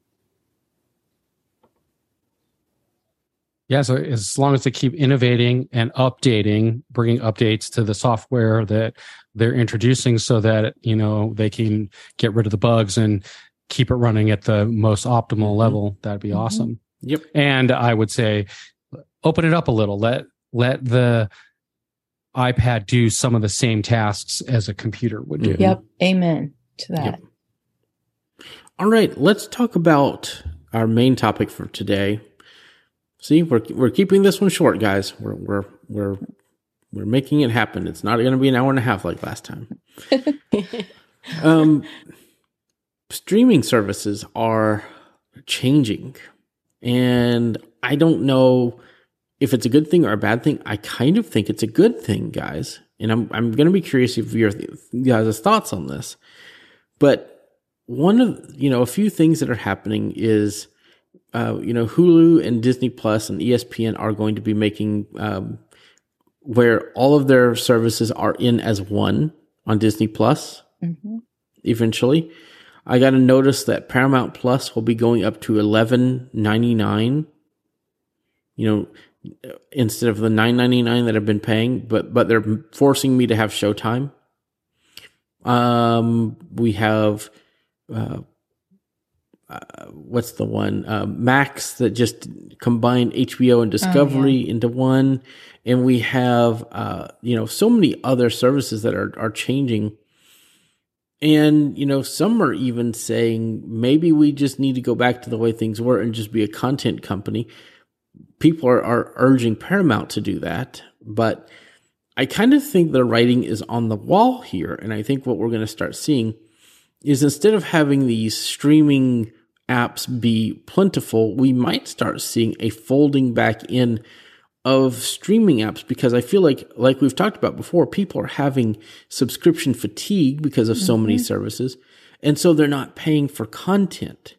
Yeah, so as long as they keep innovating and updating, bringing updates to the software that they're introducing so that, you know, they can get rid of the bugs and keep it running at the most optimal level, that'd be Mhm. awesome. Yep. And I would say open it up a little. Let let the iPad do some of the same tasks as a computer would do. Mhm. yep, amen to that. Yep. All right, let's talk about our main topic for today. See, we're we're keeping this one short, guys. We're we're we're we're making it happen. It's not going to be an hour and a half like last time. um, streaming services are changing, and I don't know if it's a good thing or a bad thing. I kind of think it's a good thing, guys. And I'm I'm going to be curious if your you guys' thoughts on this. But one of you know a few things that are happening is uh, you know Hulu and Disney Plus and ESPN are going to be making um, where all of their services are in as one on Disney Plus Mhm. eventually. I got a notice that Paramount Plus will be going up to eleven ninety nine. You know, instead of the nine ninety nine that I've been paying, but but they're forcing me to have Showtime. Um, we have uh, uh, what's the one uh, Max that just combined HBO and Discovery into one, and we have uh, you know so many other services that are are changing. And, you know, some are even saying maybe we just need to go back to the way things were and just be a content company. People are, are urging Paramount to do that. But I kind of think the writing is on the wall here. And I think what we're going to start seeing is instead of having these streaming apps be plentiful, we might start seeing a folding back in of streaming apps because I feel like, like we've talked about before, people are having subscription fatigue because of so many services. And so they're not paying for content.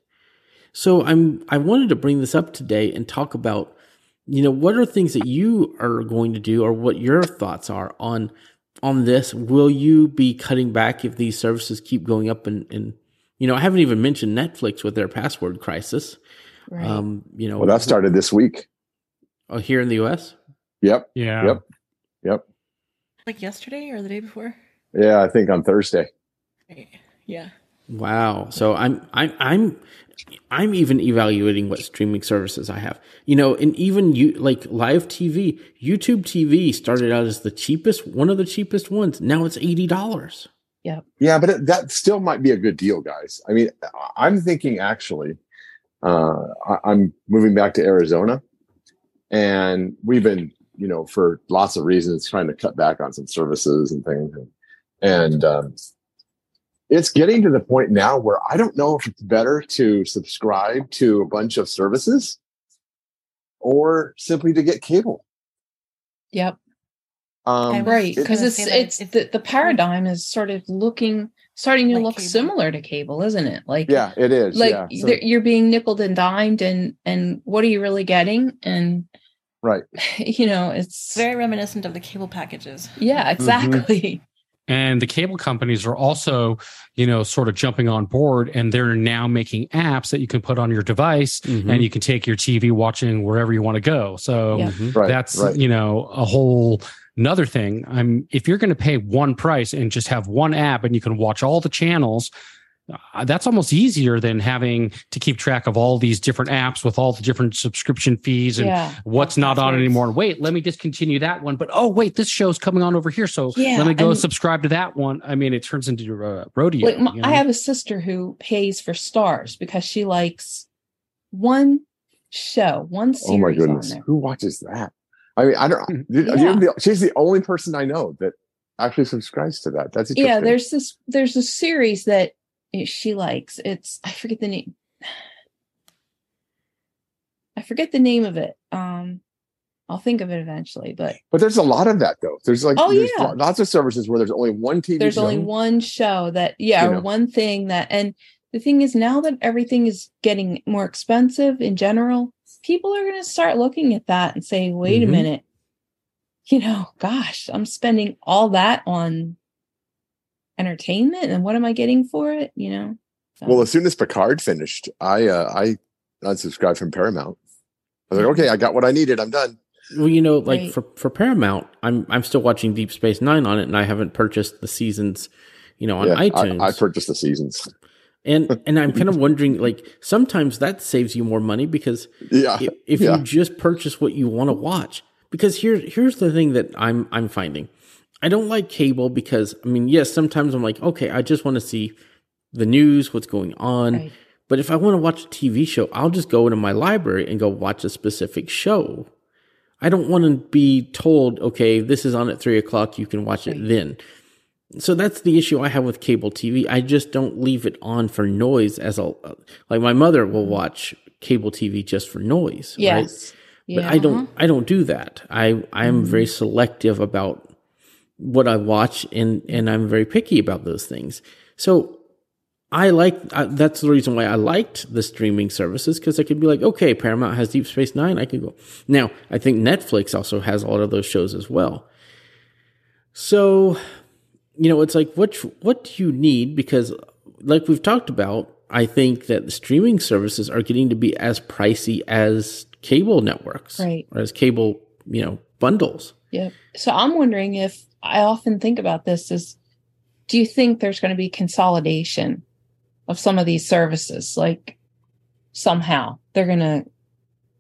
So I'm, I wanted to bring this up today and talk about, you know, what are things that you are going to do or what your thoughts are on, on this. Will you be cutting back if these services keep going up and, and, you know, I haven't even mentioned Netflix with their password crisis. Right. Um, you know, Well, that started this week. Oh, here in the U.S. Yep. Yeah. Yep. Yep. like yesterday or the day before? Yeah, I think on Thursday. Yeah. Wow. So I'm I'm I'm I'm even evaluating what streaming services I have. You know, and even you like live TV, YouTube TV started out as the cheapest, one of the cheapest ones. Now it's eighty dollars. Yeah. Yeah, but it, that still might be a good deal, guys. I mean, I'm thinking actually, uh, I, I'm moving back to Arizona, and we've been, you know, for lots of reasons, trying to cut back on some services and things, and, and um, it's getting to the point now where I don't know if it's better to subscribe to a bunch of services or simply to get cable. yep. Um, right because it's say it's the, the paradigm is sort of looking starting to Like look cable. similar to cable isn't it like yeah, it is. like yeah. So- you're being nickel and dimed and and what are you really getting and right. you know it's very reminiscent of the cable packages. yeah exactly And the cable companies are also, you know, sort of jumping on board and they're now making apps that you can put on your device Mhm. and you can take your TV watching wherever you want to go. So Yeah. Mhm. Right. that's, right. you know, a whole another thing. I'm if you're going to pay one price and just have one app and you can watch all the channels, uh, that's almost easier than having to keep track of all these different apps with all the different subscription fees and yeah what's not on Passwords. anymore. Wait, let me discontinue that one. But oh, wait, this show's coming on over here. So Yeah, let me go and- subscribe to that one. I mean, it turns into a rodeo. like my, you know? i have a sister who pays for Starz because she likes one show one series Oh my goodness, who watches that? I mean, I don't. Yeah. you're the- she's the only person I know that actually subscribes to that. That's yeah there's this there's a series that she likes it's i forget the name i forget the name of it um i'll think of it eventually but But there's a lot of that though. There's like Oh, there's yeah. lots of services where there's only one TV there's show. only one show that yeah You or one thing that and the thing is now that everything is getting more expensive in general people are going to start looking at that and say wait Mhm. a minute you know gosh i'm spending all that on entertainment and what am i getting for it you know So- Well, as soon as Picard finished, I uh, I unsubscribed from Paramount. I was like, okay, I got what I needed. I'm done. Well, you know, like Right. for for Paramount, I'm I'm still watching Deep Space Nine on it, and I haven't purchased the seasons, you know, on yeah, iTunes. I, I purchased the seasons. and and I'm kind of wondering, like, sometimes that saves you more money because Yeah, if, if yeah. you just purchase what you want to watch. Because here's here's the thing that I'm I'm finding. I don't like cable because I mean, yes, sometimes I'm like, okay, I just want to see the news, what's going on. Right. But if I want to watch a TV show, I'll just go into my library and go watch a specific show. I don't want to be told, okay, this is on at three o'clock, you can watch it then. So that's the issue I have with cable TV. I just don't leave it on for noise as a like my mother will watch cable TV just for noise. Right? yes But yeah I don't I don't do that. I I am Mhm. very selective about what I watch and and I'm very picky about those things. So I like that's the reason why I liked the streaming services because I could be like, okay, Paramount has Deep Space Nine, I could go. Now I think Netflix also has a lot of those shows as well. So, you know, it's like what what do you need? Because like we've talked about, I think that the streaming services are getting to be as pricey as cable networks, Right. Or as cable, you know, bundles. Yep. So I'm wondering if I often think about this is do you think there's going to be consolidation of some of these services? Like somehow they're going to,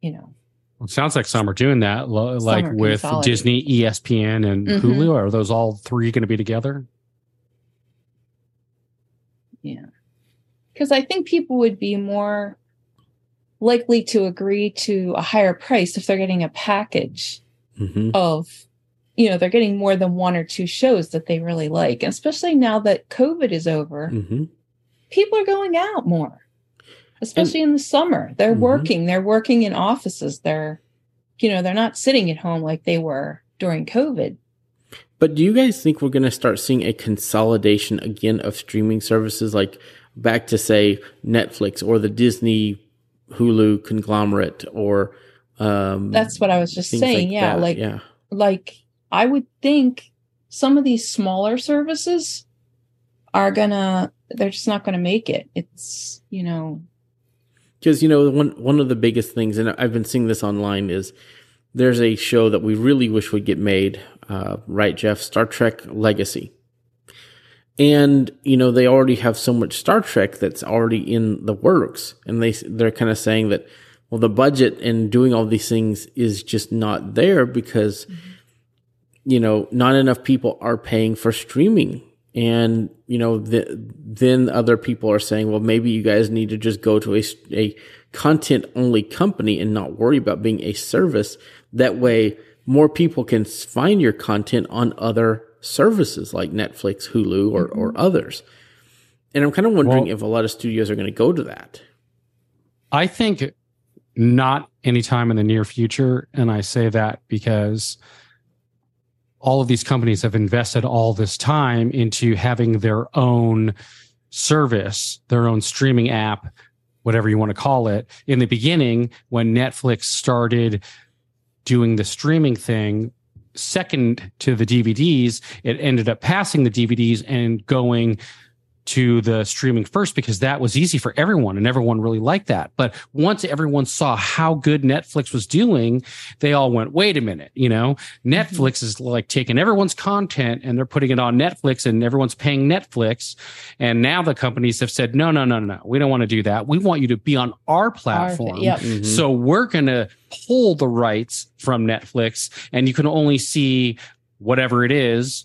you know, It sounds like some are doing that, like with. Disney, ESPN, and Mhm. Hulu. Are those all three going to be together? yeah. Because I think people would be more likely to agree to a higher price if they're getting a package hmm of you know they're getting more than one or two shows that they really like and especially now that covid is over hmm people are going out more especially in the summer. They're Mhm. working. They're working in offices. They're you know they're not sitting at home like they were during covid. But do you guys think we're going to start seeing a consolidation again of streaming services, like back to say Netflix or the Disney Hulu conglomerate, or um, that's what i was just saying yeah that? like yeah, like i would think some of these smaller services are gonna they're just not gonna make it it's you know because you know one one of the biggest things, and I've been seeing this online, is there's a show that we really wish would get made, uh, right, Jeff? Star Trek Legacy. And you know they already have so much Star Trek that's already in the works, and they they're kind of saying that well the budget and doing all these things is just not there because you know not enough people are paying for streaming. And you know the, then other people are saying well maybe you guys need to just go to a, a content only company and not worry about being a service. That way more people can find your content on other services like netflix hulu or, mm-hmm. or others. And i'm kind of wondering Well- if a lot of studios are going to go to that. I think not anytime in the near future. And I say that because all of these companies have invested all this time into having their own service, their own streaming app, whatever you want to call it. In the beginning, when Netflix started doing the streaming thing, second to the DVDs, it ended up passing the DVDs and going to the streaming first because that was easy for everyone and everyone really liked that. But once everyone saw how good Netflix was doing, they all went, wait a minute, you know, Netflix mm-hmm. is like taking everyone's content and they're putting it on Netflix and everyone's paying Netflix. And now the companies have said, no, no, no, no, we don't want to do that. We want you to be on our platform. Our, yep. mm-hmm. So we're going to pull the rights from Netflix and you can only see whatever it is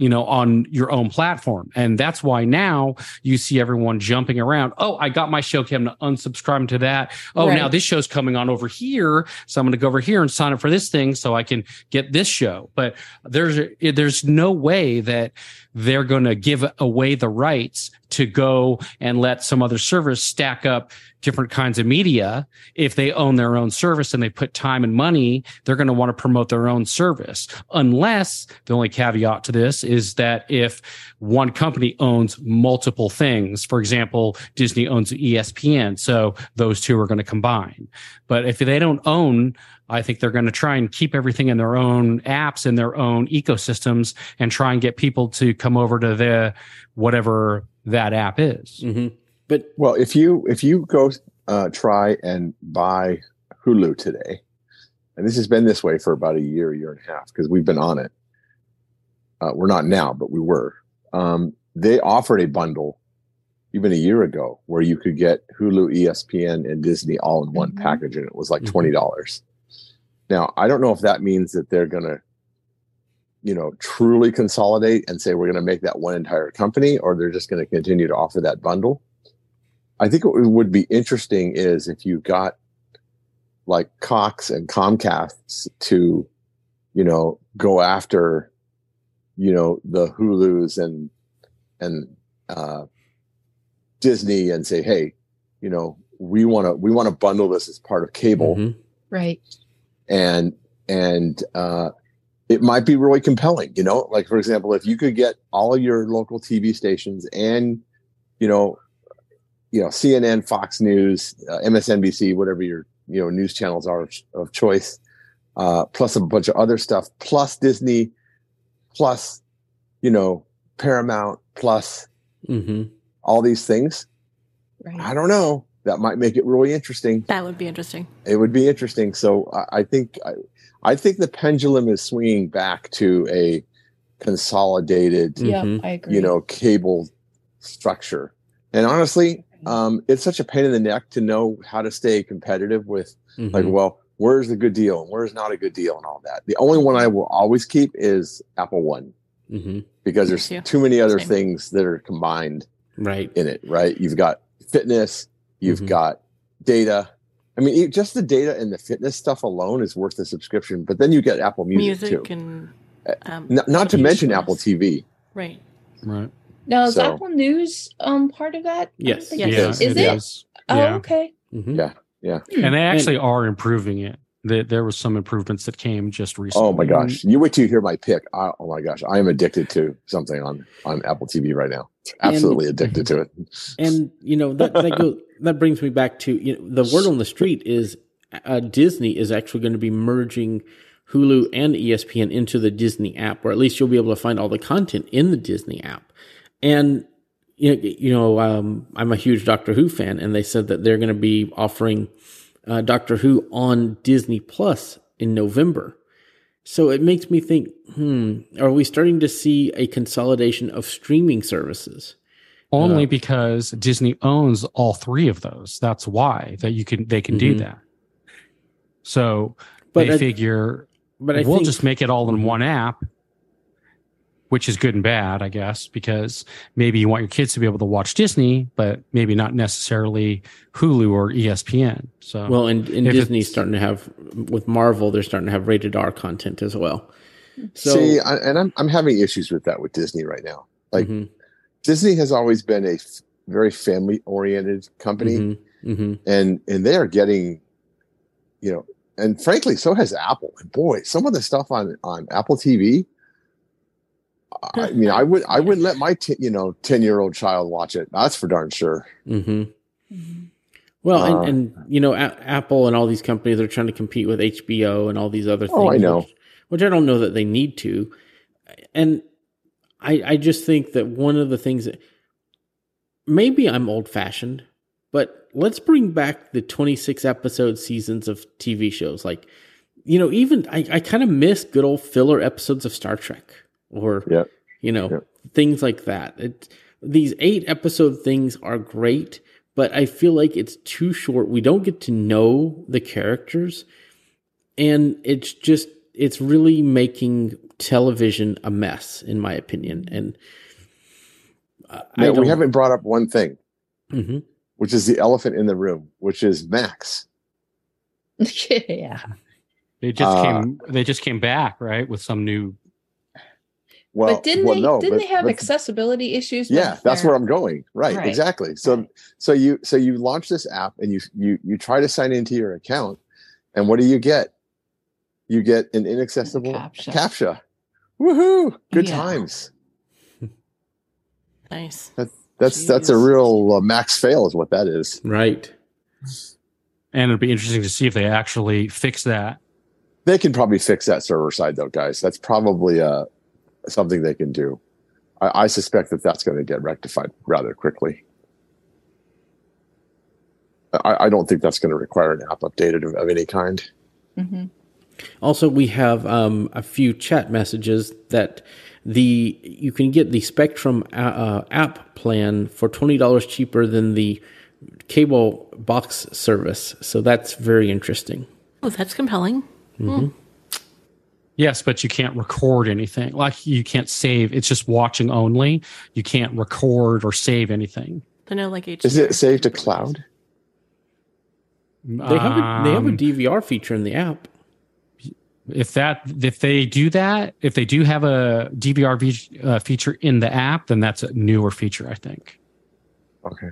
you know, on your own platform. And that's why now you see everyone jumping around. Oh, I got my show. Okay, I'm going to unsubscribe to that. Oh, right. now this show's coming on over here. So I'm going to go over here and sign up for this thing so I can get this show. But there's, there's no way that they're going to give away the rights to go and let some other service stack up different kinds of media. If they own their own service and they put time and money, they're going to want to promote their own service. Unless the only caveat to this is that if one company owns multiple things, for example, Disney owns ESPN. So those two are going to combine. But if they don't own I think they're going to try and keep everything in their own apps in their own ecosystems and try and get people to come over to the whatever that app is. Mm-hmm. But well, if you if you go uh, try and buy Hulu today, and this has been this way for about a year, year and a half because we've been on it. Uh, we're not now, but we were. Um, they offered a bundle even a year ago where you could get Hulu, ESPN, and Disney all in one mm-hmm. package, and it was like mm-hmm. twenty dollars. Now, I don't know if that means that they're going to, you know, truly consolidate and say we're going to make that one entire company, or they're just going to continue to offer that bundle. I think what would be interesting is if you got like Cox and Comcast to, you know, go after, you know, the Hulu's and and uh, Disney and say, hey, you know, we want to we want to bundle this as part of cable, mm-hmm. right? And and uh, it might be really compelling. You know, like for example, if you could get all of your local TV stations and you know, you know CNN, Fox News, uh, MSNBC, whatever your you know news channels are of choice, uh, plus a bunch of other stuff, plus Disney, plus you know Paramount, plus mm-hmm. all these things. Right. I don't know that might make it really interesting. That would be interesting. It would be interesting. So I, I think I, I, think the pendulum is swinging back to a consolidated, yeah, mm-hmm. I agree. you know, cable structure. And honestly, um, it's such a pain in the neck to know how to stay competitive with, mm-hmm. like, well, where's the good deal and where's not a good deal and all that. The only one I will always keep is Apple One mm-hmm. because there's too many other Same. things that are combined right in it. Right, you've got fitness, You've mm-hmm. got data. I mean, just the data and the fitness stuff alone is worth the subscription. But then you get Apple Music, Music too. and uh, um, not, not to mention Apple TV. Right. Right. Now is so, Apple News um part of that? Yes. yes. Yeah, is it? it? Is. Oh, yeah. okay. Mm-hmm. Yeah. Yeah. And they actually and, are improving it there, there was some improvements that came just recently. Oh my gosh! You wait till you hear my pick. I, oh my gosh, I am addicted to something on on Apple TV right now. Absolutely and, addicted to it. And you know that that, goes, that brings me back to you know the word on the street is uh, Disney is actually going to be merging Hulu and ESPN into the Disney app, or at least you'll be able to find all the content in the Disney app. And you know, you know um, I'm a huge Doctor Who fan, and they said that they're going to be offering uh, Doctor Who on Disney Plus in November. So it makes me think, hmm, are we starting to see a consolidation of streaming services? Only uh, because Disney owns all three of those. That's why that you can they can mm-hmm. do that. So but they I, figure but I we'll think, just make it all in one app which is good and bad, I guess, because maybe you want your kids to be able to watch Disney, but maybe not necessarily Hulu or ESPN. So well, and, and Disney's starting to have with Marvel, they're starting to have rated R content as well. So, See, I, and I'm I'm having issues with that with Disney right now. Like mm-hmm. Disney has always been a f- very family oriented company, mm-hmm, mm-hmm. and and they are getting, you know, and frankly, so has Apple. And boy, some of the stuff on on Apple TV. I mean, I would I wouldn't let my t- you know ten year old child watch it. That's for darn sure. hmm Well, Uh, and, and you know, a- Apple and all these companies are trying to compete with HBO and all these other things. Oh, I know. Which, which I don't know that they need to. And I, I just think that one of the things that maybe I'm old fashioned, but let's bring back the 26 episode seasons of TV shows. Like, you know, even I, I kind of miss good old filler episodes of Star Trek or, Yeah. you know, Yeah. things like that. It, these eight episode things are great, but I feel like it's too short. We don't get to know the characters, and it's just it's really making television a mess, in my opinion. And I, I Now, don't, we haven't brought up one thing, Mhm. which is the elephant in the room, which is Max. yeah. They just Uh, came. They just came back, right, with some new. Well, but didn't well, they no, didn't but- they have but- accessibility issues? yeah with that's where i'm going right, Right. exactly so Right. so you so you launch this app and you you you try to sign into your account and what do you get you get an inaccessible CAPTCHA. captcha woohoo good Yeah. times Nice. that's that's a real uh, max fail is what that is right. And it'd be interesting to see if they actually fix that. they can probably fix that server side though guys that's probably uh something they can do i, I suspect that that's going to get rectified rather quickly I, I don't think that's going to require an app updated of, of any kind. Mhm. Also, we have um, a few chat messages that the you can get the Spectrum uh, uh, app plan for twenty dollars cheaper than the cable box service. So that's very interesting. Oh, that's compelling. Yes, but you can't record anything. Like you can't save. It's just watching only. You can't record or save anything. I know, like HDR. Is it saved to cloud? They have a, they have a Um, DVR feature in the app. if that if they do that if they do have a dvr fe- uh, feature in the app then that's a newer feature i think Okay.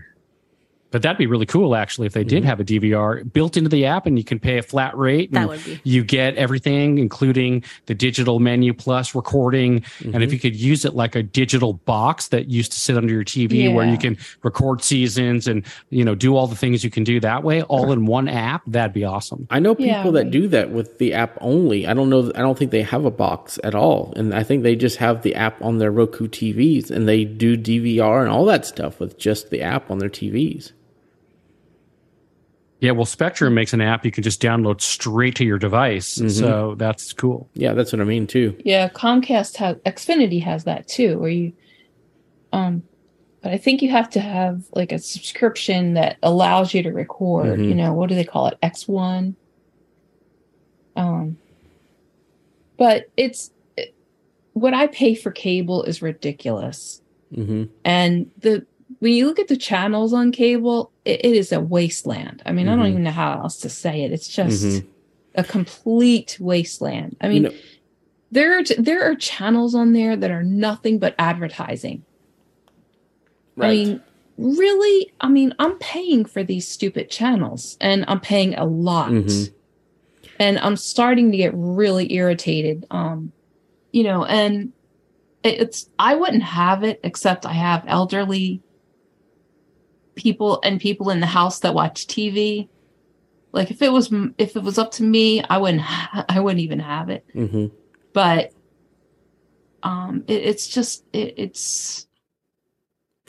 But that'd be really cool actually if they did mm-hmm. have a dvr built into the app and you can pay a flat rate That would be. you get everything including the digital menu plus recording and if mm-hmm. you could use it like a digital box that used to sit under your tv where you can record seasons and you know do all the things you can do that way all in one app that'd be awesome I know people Yeah, that do that with the app only. I don't know. I don't think they have a box at all, and I think they just have the app on their Roku TVs, and they do DVR and all that stuff with just the app on their TVs. Yeah, well, Spectrum makes an app you can just download straight to your device. So that's cool. Yeah, that's what I mean too. Yeah, Comcast has Xfinity has that too, where you um but I think you have to have like a subscription that allows you to record, Mhm. you know, what do they call it? X1. Um but it's it, what I pay for cable is ridiculous. hmm And the when you look at the channels on cable, it, it is a wasteland. I mean, I don't Mhm. even know how else to say it. It's just Mhm. a complete wasteland. I mean, there are there are channels on there that are nothing but advertising. I mean, really? I mean, I'm paying for these stupid channels and I'm paying a lot. Mhm. And I'm starting to get really irritated. Um, you know, and it's I wouldn't have it except I have elderly people and people in the house that watch TV. Like if it was if it was up to me, I wouldn't I wouldn't even have it hmm but um it, it's just it, it's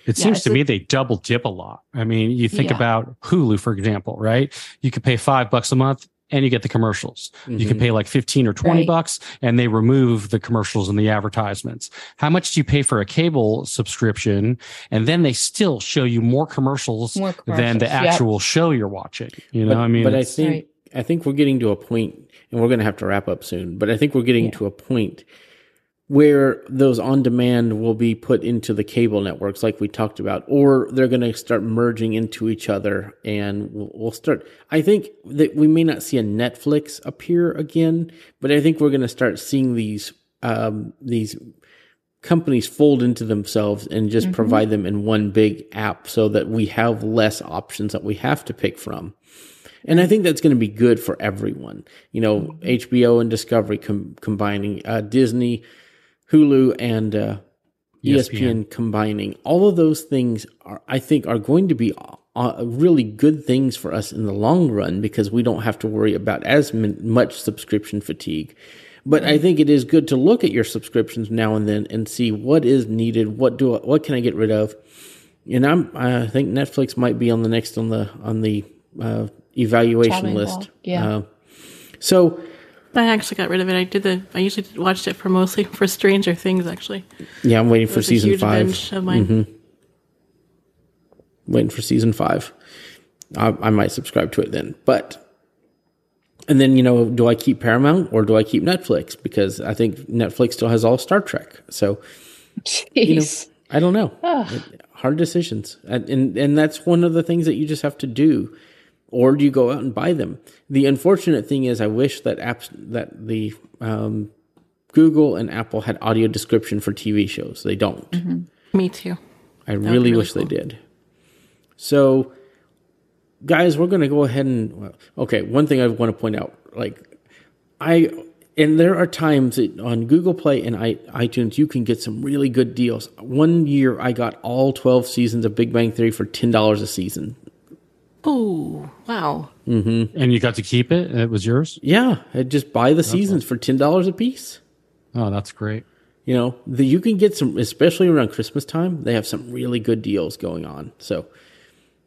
It Yeah, seems it's to a- me they double dip a lot. I mean, you think Yeah. about Hulu, for example, right? You could pay five bucks a month and you get the commercials. You can Mhm. pay like 15 or 20 Right. bucks and they remove the commercials and the advertisements. How much do you pay for a cable subscription? And then they still show you more commercials, more than the commercials. Yep. actual show you're watching. You know, but, I mean, but I think Right. I think we're getting to a point, and we're going to have to wrap up soon. But I think we're getting Yeah. to a point where those on demand will be put into the cable networks, like we talked about, or they're going to start merging into each other, and we'll, we'll start. I think that we may not see a Netflix appear again, but I think we're going to start seeing these um, these companies fold into themselves and just Mhm. provide them in one big app so that we have less options that we have to pick from. And I think that's going to be good for everyone. You know, HBO and Discovery com- combining, uh, Disney, Hulu, and uh, ESPN. ESPN. combining. All of those things are, I think, are going to be uh, really good things for us in the long run because we don't have to worry about as min- much subscription fatigue. But I think it is good to look at your subscriptions now and then and see what is needed. What do I, what can I get rid of? And I'm I think Netflix might be on the next on the on the uh, evaluation Chopping list. block, yeah. Uh, so I actually got rid of it. I did the. I usually watched it for mostly for Stranger Things. Actually, yeah, I'm waiting for season five. binge of mine. Mm-hmm. waiting for season five. I, I might subscribe to it then. But, and then, you know, do I keep Paramount or do I keep Netflix? Because I think Netflix still has all Star Trek. So Jeez. I don't know. Ugh. Hard decisions. And, and, and that's one of the things that you just have to do. Or do you go out and buy them? The unfortunate thing is, I wish that apps, that the, um, Google and Apple had audio description for TV shows. They don't. Me too. I really really wish cool. they did. So, guys, we're going to go ahead and well, okay. One thing I want to point out, like I, and there are times that on Google Play and I, iTunes you can get some really good deals. One year I got all twelve seasons of Big Bang Theory for ten dollars a season. Oh wow! And you got to keep it. It was yours. Yeah, I just buy the seasons for ten dollars a piece. Oh, that's great. You know, the, you can get some, especially around Christmas time. They have some really good deals going on. So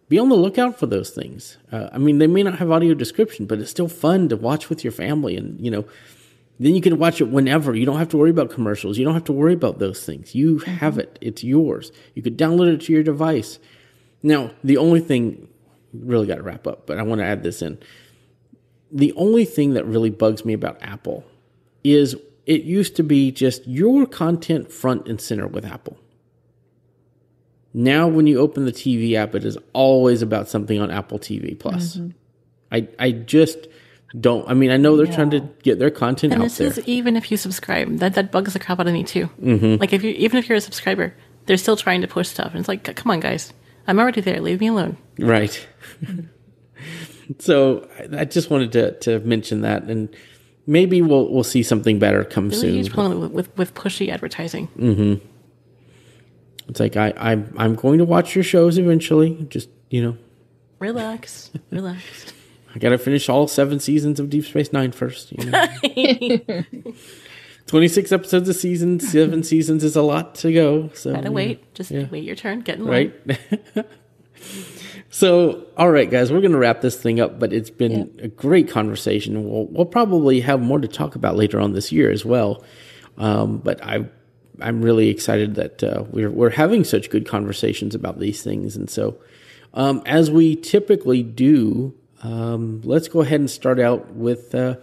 be on the lookout for those things. Uh, I mean, they may not have audio description, but it's still fun to watch with your family, and you know, then you can watch it whenever. You don't have to worry about commercials. You don't have to worry about those things. You have it. It's yours. You could download it to your device. Now, the only thing really got to wrap up, but I want to add this in. The only thing that really bugs me about Apple is it used to be just your content front and center with Apple. Now, when you open the TV app, it is always about something on Apple TV Plus. I I just don't. I mean, I know they're trying to get their content And out this there. is even if you subscribe. That that bugs the crap out of me too. Mm-hmm. Like if you even if you're a subscriber, they're still trying to push stuff, and it's like, come on, guys, I'm already there. Leave me alone. Right. so I- just wanted to to mention that, and maybe we'll we'll see something better come Really soon. huge problem with, with with pushy advertising. Mm-hmm. It's like I I'm I'm going to watch your shows eventually. Just you know, Relax, relax. I got to finish all seven seasons of Deep Space Nine first. You know. Twenty six episodes a season, seven seasons is a lot to go. So Gotta know, wait. Just Yeah. wait your turn. Get in line. right? so, all right, guys, we're going to wrap this thing up, but it's been a great conversation. We'll, we'll probably have more to talk about later on this year as well. Um, but I, I'm really excited that uh, we're, we're having such good conversations about these things. And so, um, as we typically do, um, let's go ahead and start out with uh,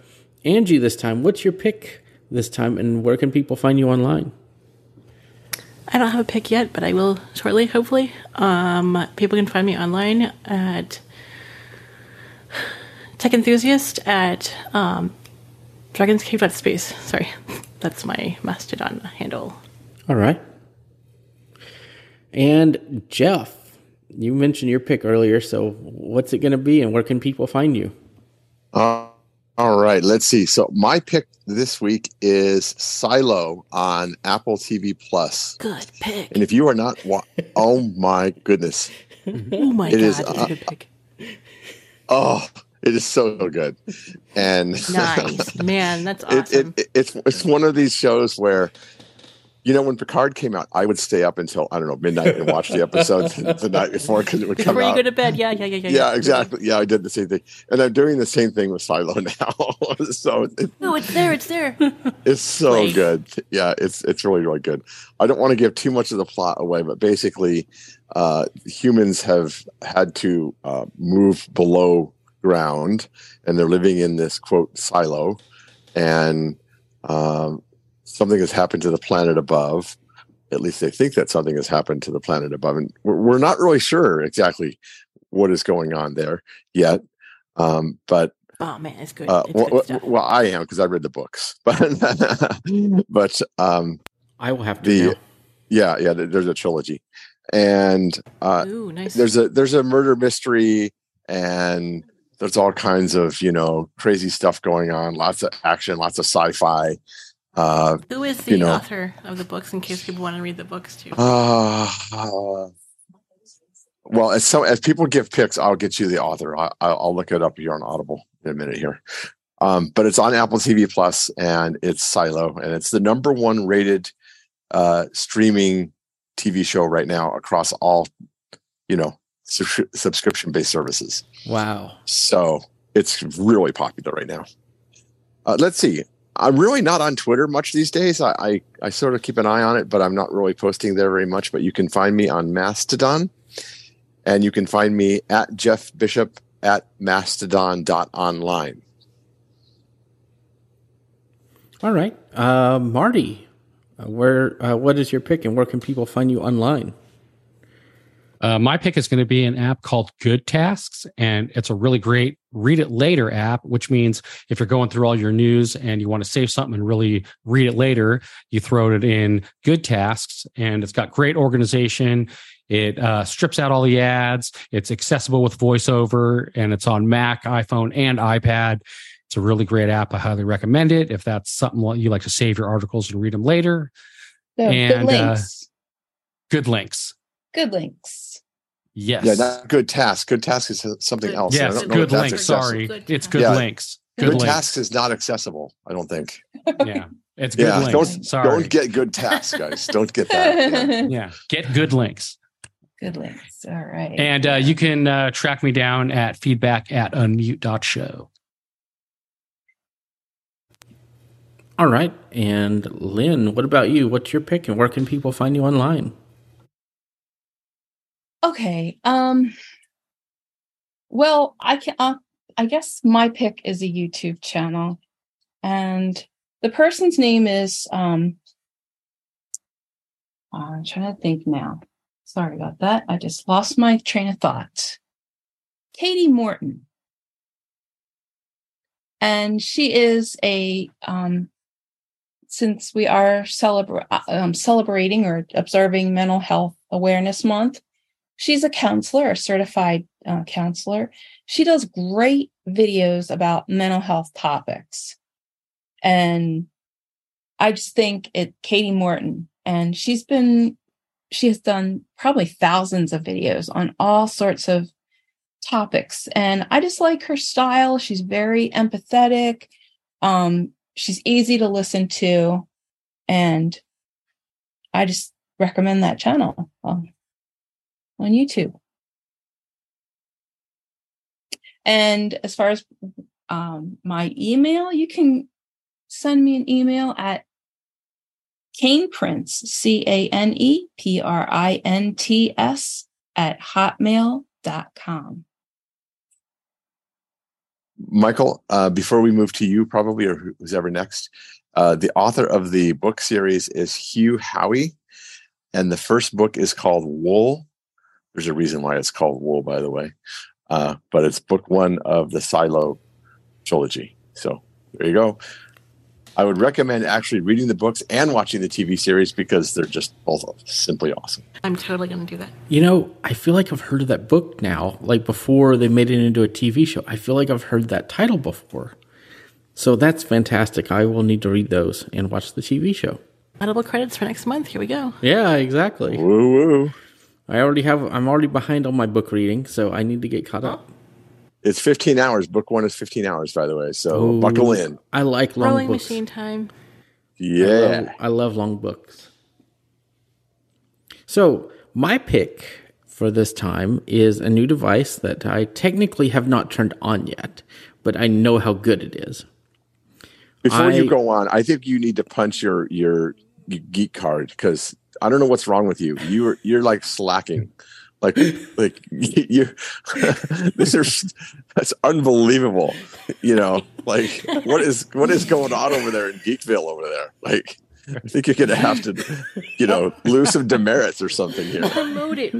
Angie this time. What's your pick this time, and where can people find you online? I don't have a pick yet, but I will shortly, hopefully. Um, people can find me online at Tech Enthusiast at um, Dragon's Cave Space. Sorry, that's my Mastodon handle. All right. And Jeff, you mentioned your pick earlier, so what's it going to be and where can people find you? Uh, all right, let's see. So my pick this week is Silo on Apple TV Plus. Good pick. And if you are not, wa- oh my goodness, Oh my It god, is, uh, good pick. oh, it is so good. And Nice, man. That's it, awesome. it, it's it's one of these shows where you know when Picard came out, I would stay up until I don't know midnight and watch the episode the night before because it would come Before you go to bed, yeah, yeah, yeah, yeah. yeah, exactly. Yeah, I did the same thing, and I'm doing the same thing with Silo now. so it, No, it's there. It's there. it's so Play. good. Yeah, it's it's really really good. I don't want to give too much of the plot away, but basically, uh, humans have had to uh, move below ground, and they're living in this quote silo, and um, something has happened to the planet above. At least they think that something has happened to the planet above, and we're, we're not really sure exactly what is going on there yet. Um, but Oh man, it's good. uh, it's well, good stuff. well, I am because I read the books, but but um, I will have to. the now. yeah yeah there's a trilogy, and uh, Ooh, nice. there's a there's a murder mystery, and there's all kinds of you know crazy stuff going on. Lots of action, lots of sci-fi. Uh, Who is the you know. author of the books in case people want to read the books too? uh, uh, well, as so as people give picks, I'll get you the author. I, I'll I'll look it up here on Audible in a minute here. Um, but it's on Apple TV Plus, and it's Silo, and it's the number one rated uh, streaming TV show right now across all, you know, subscription based services. Wow. So it's really popular right now. Uh, let's see. I'm really not on Twitter much these days. I, I, I sort of keep an eye on it, but I'm not really posting there very much. But you can find me on Mastodon, and you can find me at Jeff Bishop at mastodon.online. All right. Uh, Marty, uh, where uh, what is your pick and where can people find you online? Uh, my pick is going to be an app called Good Tasks, and it's a really great read it later app, which means if you're going through all your news and you want to save something and really read it later, you throw it in Good Tasks, and it's got great organization. It uh, strips out all the ads. It's accessible with voiceover, and it's on Mac, iPhone, and iPad. It's a really great app. I highly recommend it if that's something you like to save your articles and read them later. So, And, good uh, links. Good links. good links. Yes. Yeah, not good task. Good task is something Good- else. I yes. don't know Good if links. Sorry. Good it's good Yeah. links. Good, Good, links. tasks is not accessible. I don't think. Yeah. It's good Yeah, links. don't Sorry. don't get good tasks, guys. don't get that. Yeah. yeah. Get good links. good links. All right. And uh, you can uh, track me down at feedback at unmute.show. All right. And Lynn, what about you? What's your pick and where can people find you online? Okay. Um well, I can uh, I guess my pick is a YouTube channel and the person's name is um I'm trying to think now. Sorry about that. I just lost my train of thought. Katie Morton. And she is a um since we are celebra- uh, um, celebrating or observing mental health awareness month she's a counselor, a certified uh, counselor. She does great videos about mental health topics. And I just think it, Katie Morton, and she's been, she has done probably thousands of videos on all sorts of topics. And I just like her style. She's very empathetic. Um, she's easy to listen to. And I just recommend that channel. Um, on YouTube. And as far as um, my email, you can send me an email at Cane Prints, C A N E P R I N T S, at hotmail.com. Michael, uh, before we move to you, probably, or who's ever next, uh, the author of the book series is Hugh Howey, and the first book is called Wool. There's a reason why it's called Wool, by the way, uh, but it's book one of the Silo trilogy. So there you go. I would recommend actually reading the books and watching the TV series because they're just both simply awesome. I'm totally going to do that. You know, I feel like I've heard of that book now. Like before they made it into a TV show, I feel like I've heard that title before. So that's fantastic. I will need to read those and watch the TV show. Audible credits for next month. Here we go. Yeah, exactly. Woo woo. I already have. I'm already behind on my book reading, so I need to get caught up. It's 15 hours. Book one is 15 hours, by the way. So buckle in. I like long Rolling books. machine time. I Yeah. love, I love long books. So, my pick for this time is a new device that I technically have not turned on yet, but I know how good it is. Before I- you go on, I think you need to punch your your geek card because I don't know what's wrong with you. You're you're like slacking, like like you. this is that's unbelievable. You know, like what is what is going on over there in Geekville over there? Like, I think you're gonna have to, you know, lose some demerits or something here. Promote it.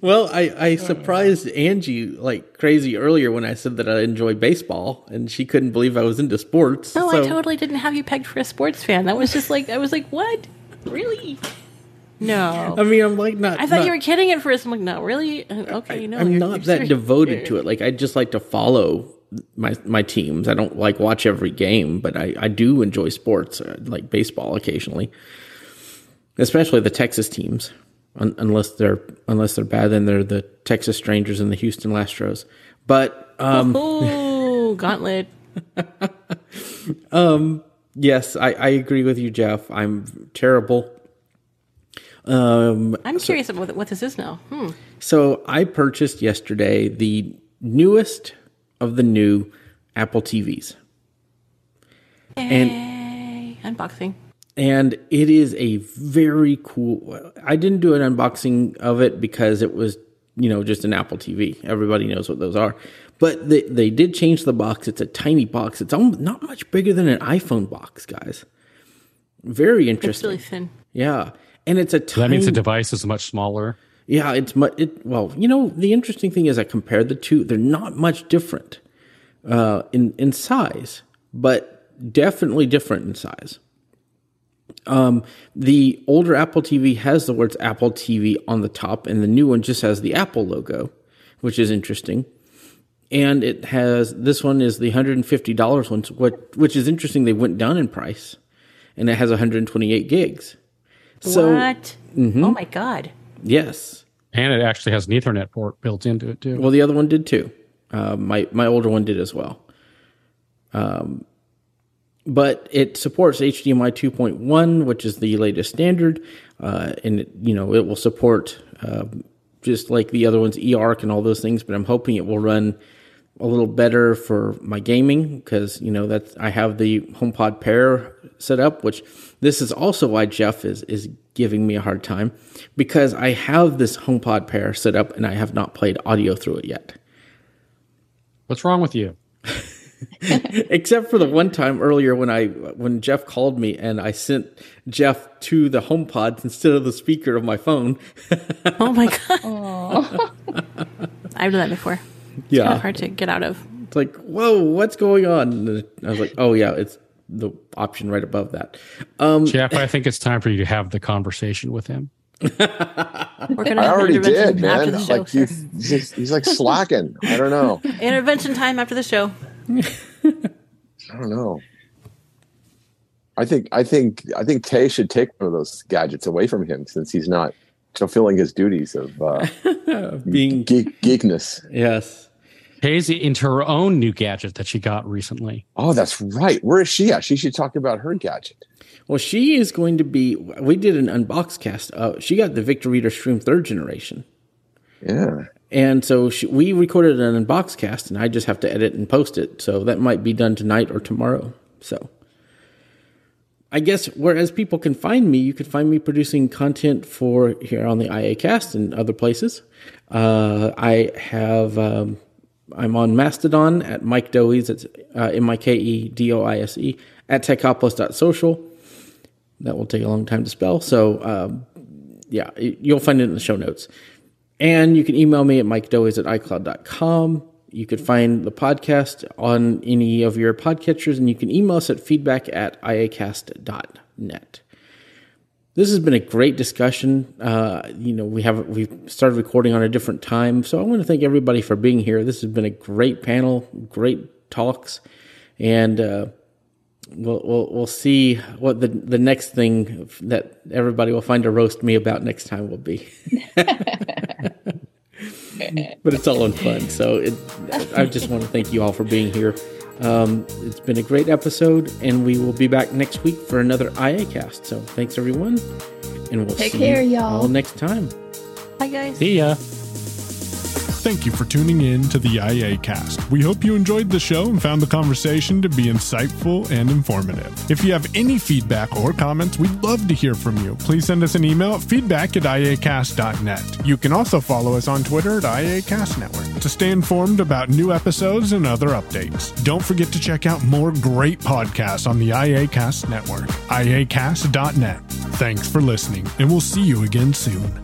Well, I, I surprised Angie like crazy earlier when I said that I enjoy baseball, and she couldn't believe I was into sports. No, so, I totally didn't have you pegged for a sports fan. That was just like I was like, what? Really? No. I mean, I'm like not. I thought not- you were kidding at first. I'm like, no, really? Uh, Okay, no. I'm you're- not you're that serious. devoted to it. Like I just like to follow my my teams. I don't like watch every game, but I I do enjoy sports, uh, like baseball occasionally, especially the Texas teams. Un- unless they're unless they're bad, then they're the Texas Strangers and the Houston Astros. But um, Oh, gauntlet. yes, I, I agree with you, Jeff. I'm terrible. Um, I'm curious about what, this is now. Hmm. So I purchased yesterday the newest of the new Apple TVs. And Unboxing. and it is a very cool I didn't do an unboxing of it because it was, you know, just an Apple TV. Everybody knows what those are. But they, they did change the box. It's a tiny box. It's almost not much bigger than an iPhone box, guys. Very It's interesting. really thin. yeah. And it's a That tiny means the device is much smaller. Yeah, it's much. It, well, you know, the interesting thing is I compared the two. They're not much different uh, in in size, but definitely different in size. Um, the older Apple TV has the words Apple TV on the top, and the new one just has the Apple logo, which is interesting. And it has this one is the hundred and fifty dollars one, what which is interesting. They went down in price, and it has one hundred and twenty eight gigs. So what? mm-hmm. Oh my god. yes, And it actually has an Ethernet port built into it too. Well, the other one did too. Uh, my my older one did as well. Um, but it supports HDMI 2.1, which is the latest standard, uh, and it, you know it will support uh, just like the other ones, eARC and all those things. But I'm hoping it will run a little better for my gaming because you know that's I have the HomePod Pair set up, which this is also why Jeff is is giving me a hard time because I have this HomePod Pair set up and I have not played audio through it yet. What's wrong with you? Except for the one time earlier when I when Jeff called me and I sent Jeff to the HomePod instead of the speaker of my phone. Oh my god. I've done that before. Kind of yeah, hard to get out of. it's like whoa, what's going on? And I was like, oh yeah, it's the option right above that. Um, Jeff, I think it's time for you to have the conversation with him. We're I already did, man. show. Like you, he's, he's like slacking. I don't know. intervention time after the show. I don't know. I think I think I think Tay should take one of those gadgets away from him since he's not fulfilling his duties of uh, being geek, geekness. yes, Hazy into her own new gadget that she got recently. Oh, that's right. Where is she at? She should talk about her gadget. well, she is going to be. We did an unbox cast. Uh, she got the Victor Reader Stream third generation. Yeah. And so she, we recorded an unbox cast, and I just have to edit and post it. So that might be done tonight or tomorrow. So I guess whereas people can find me, you can find me producing content for here on the iACast and other places. Uh, I have um, I'm on Mastodon at Mike Doise. It's uh, M I K E D O I S E at techopolis.social. That will take a long time to spell. So um, yeah, you'll find it in the show notes. And you can email me at mikedoise at icloud.com. You could find the podcast on any of your podcatchers, and you can email us at feedback at iacast.net. This has been a great discussion. Uh, you know, we have we've started recording on a different time, so I want to thank everybody for being here. This has been a great panel, great talks, and uh, we'll, we'll we'll see what the the next thing that everybody will find to roast me about next time will be. but it's all in fun. So it, I just want to thank you all for being here. Um, it's been a great episode, and we will be back next week for another iACast. So thanks everyone, and we'll Take see care, you y'all. all next time. Hi guys. See ya. Thank you for tuning in to the iACast. We hope you enjoyed the show and found the conversation to be insightful and informative. If you have any feedback or comments, we'd love to hear from you. Please send us an email at feedback at iacast.net. You can also follow us on Twitter at iACast Network to stay informed about new episodes and other updates. Don't forget to check out more great podcasts on the iACast Network, iacast.net. Thanks for listening, and we'll see you again soon.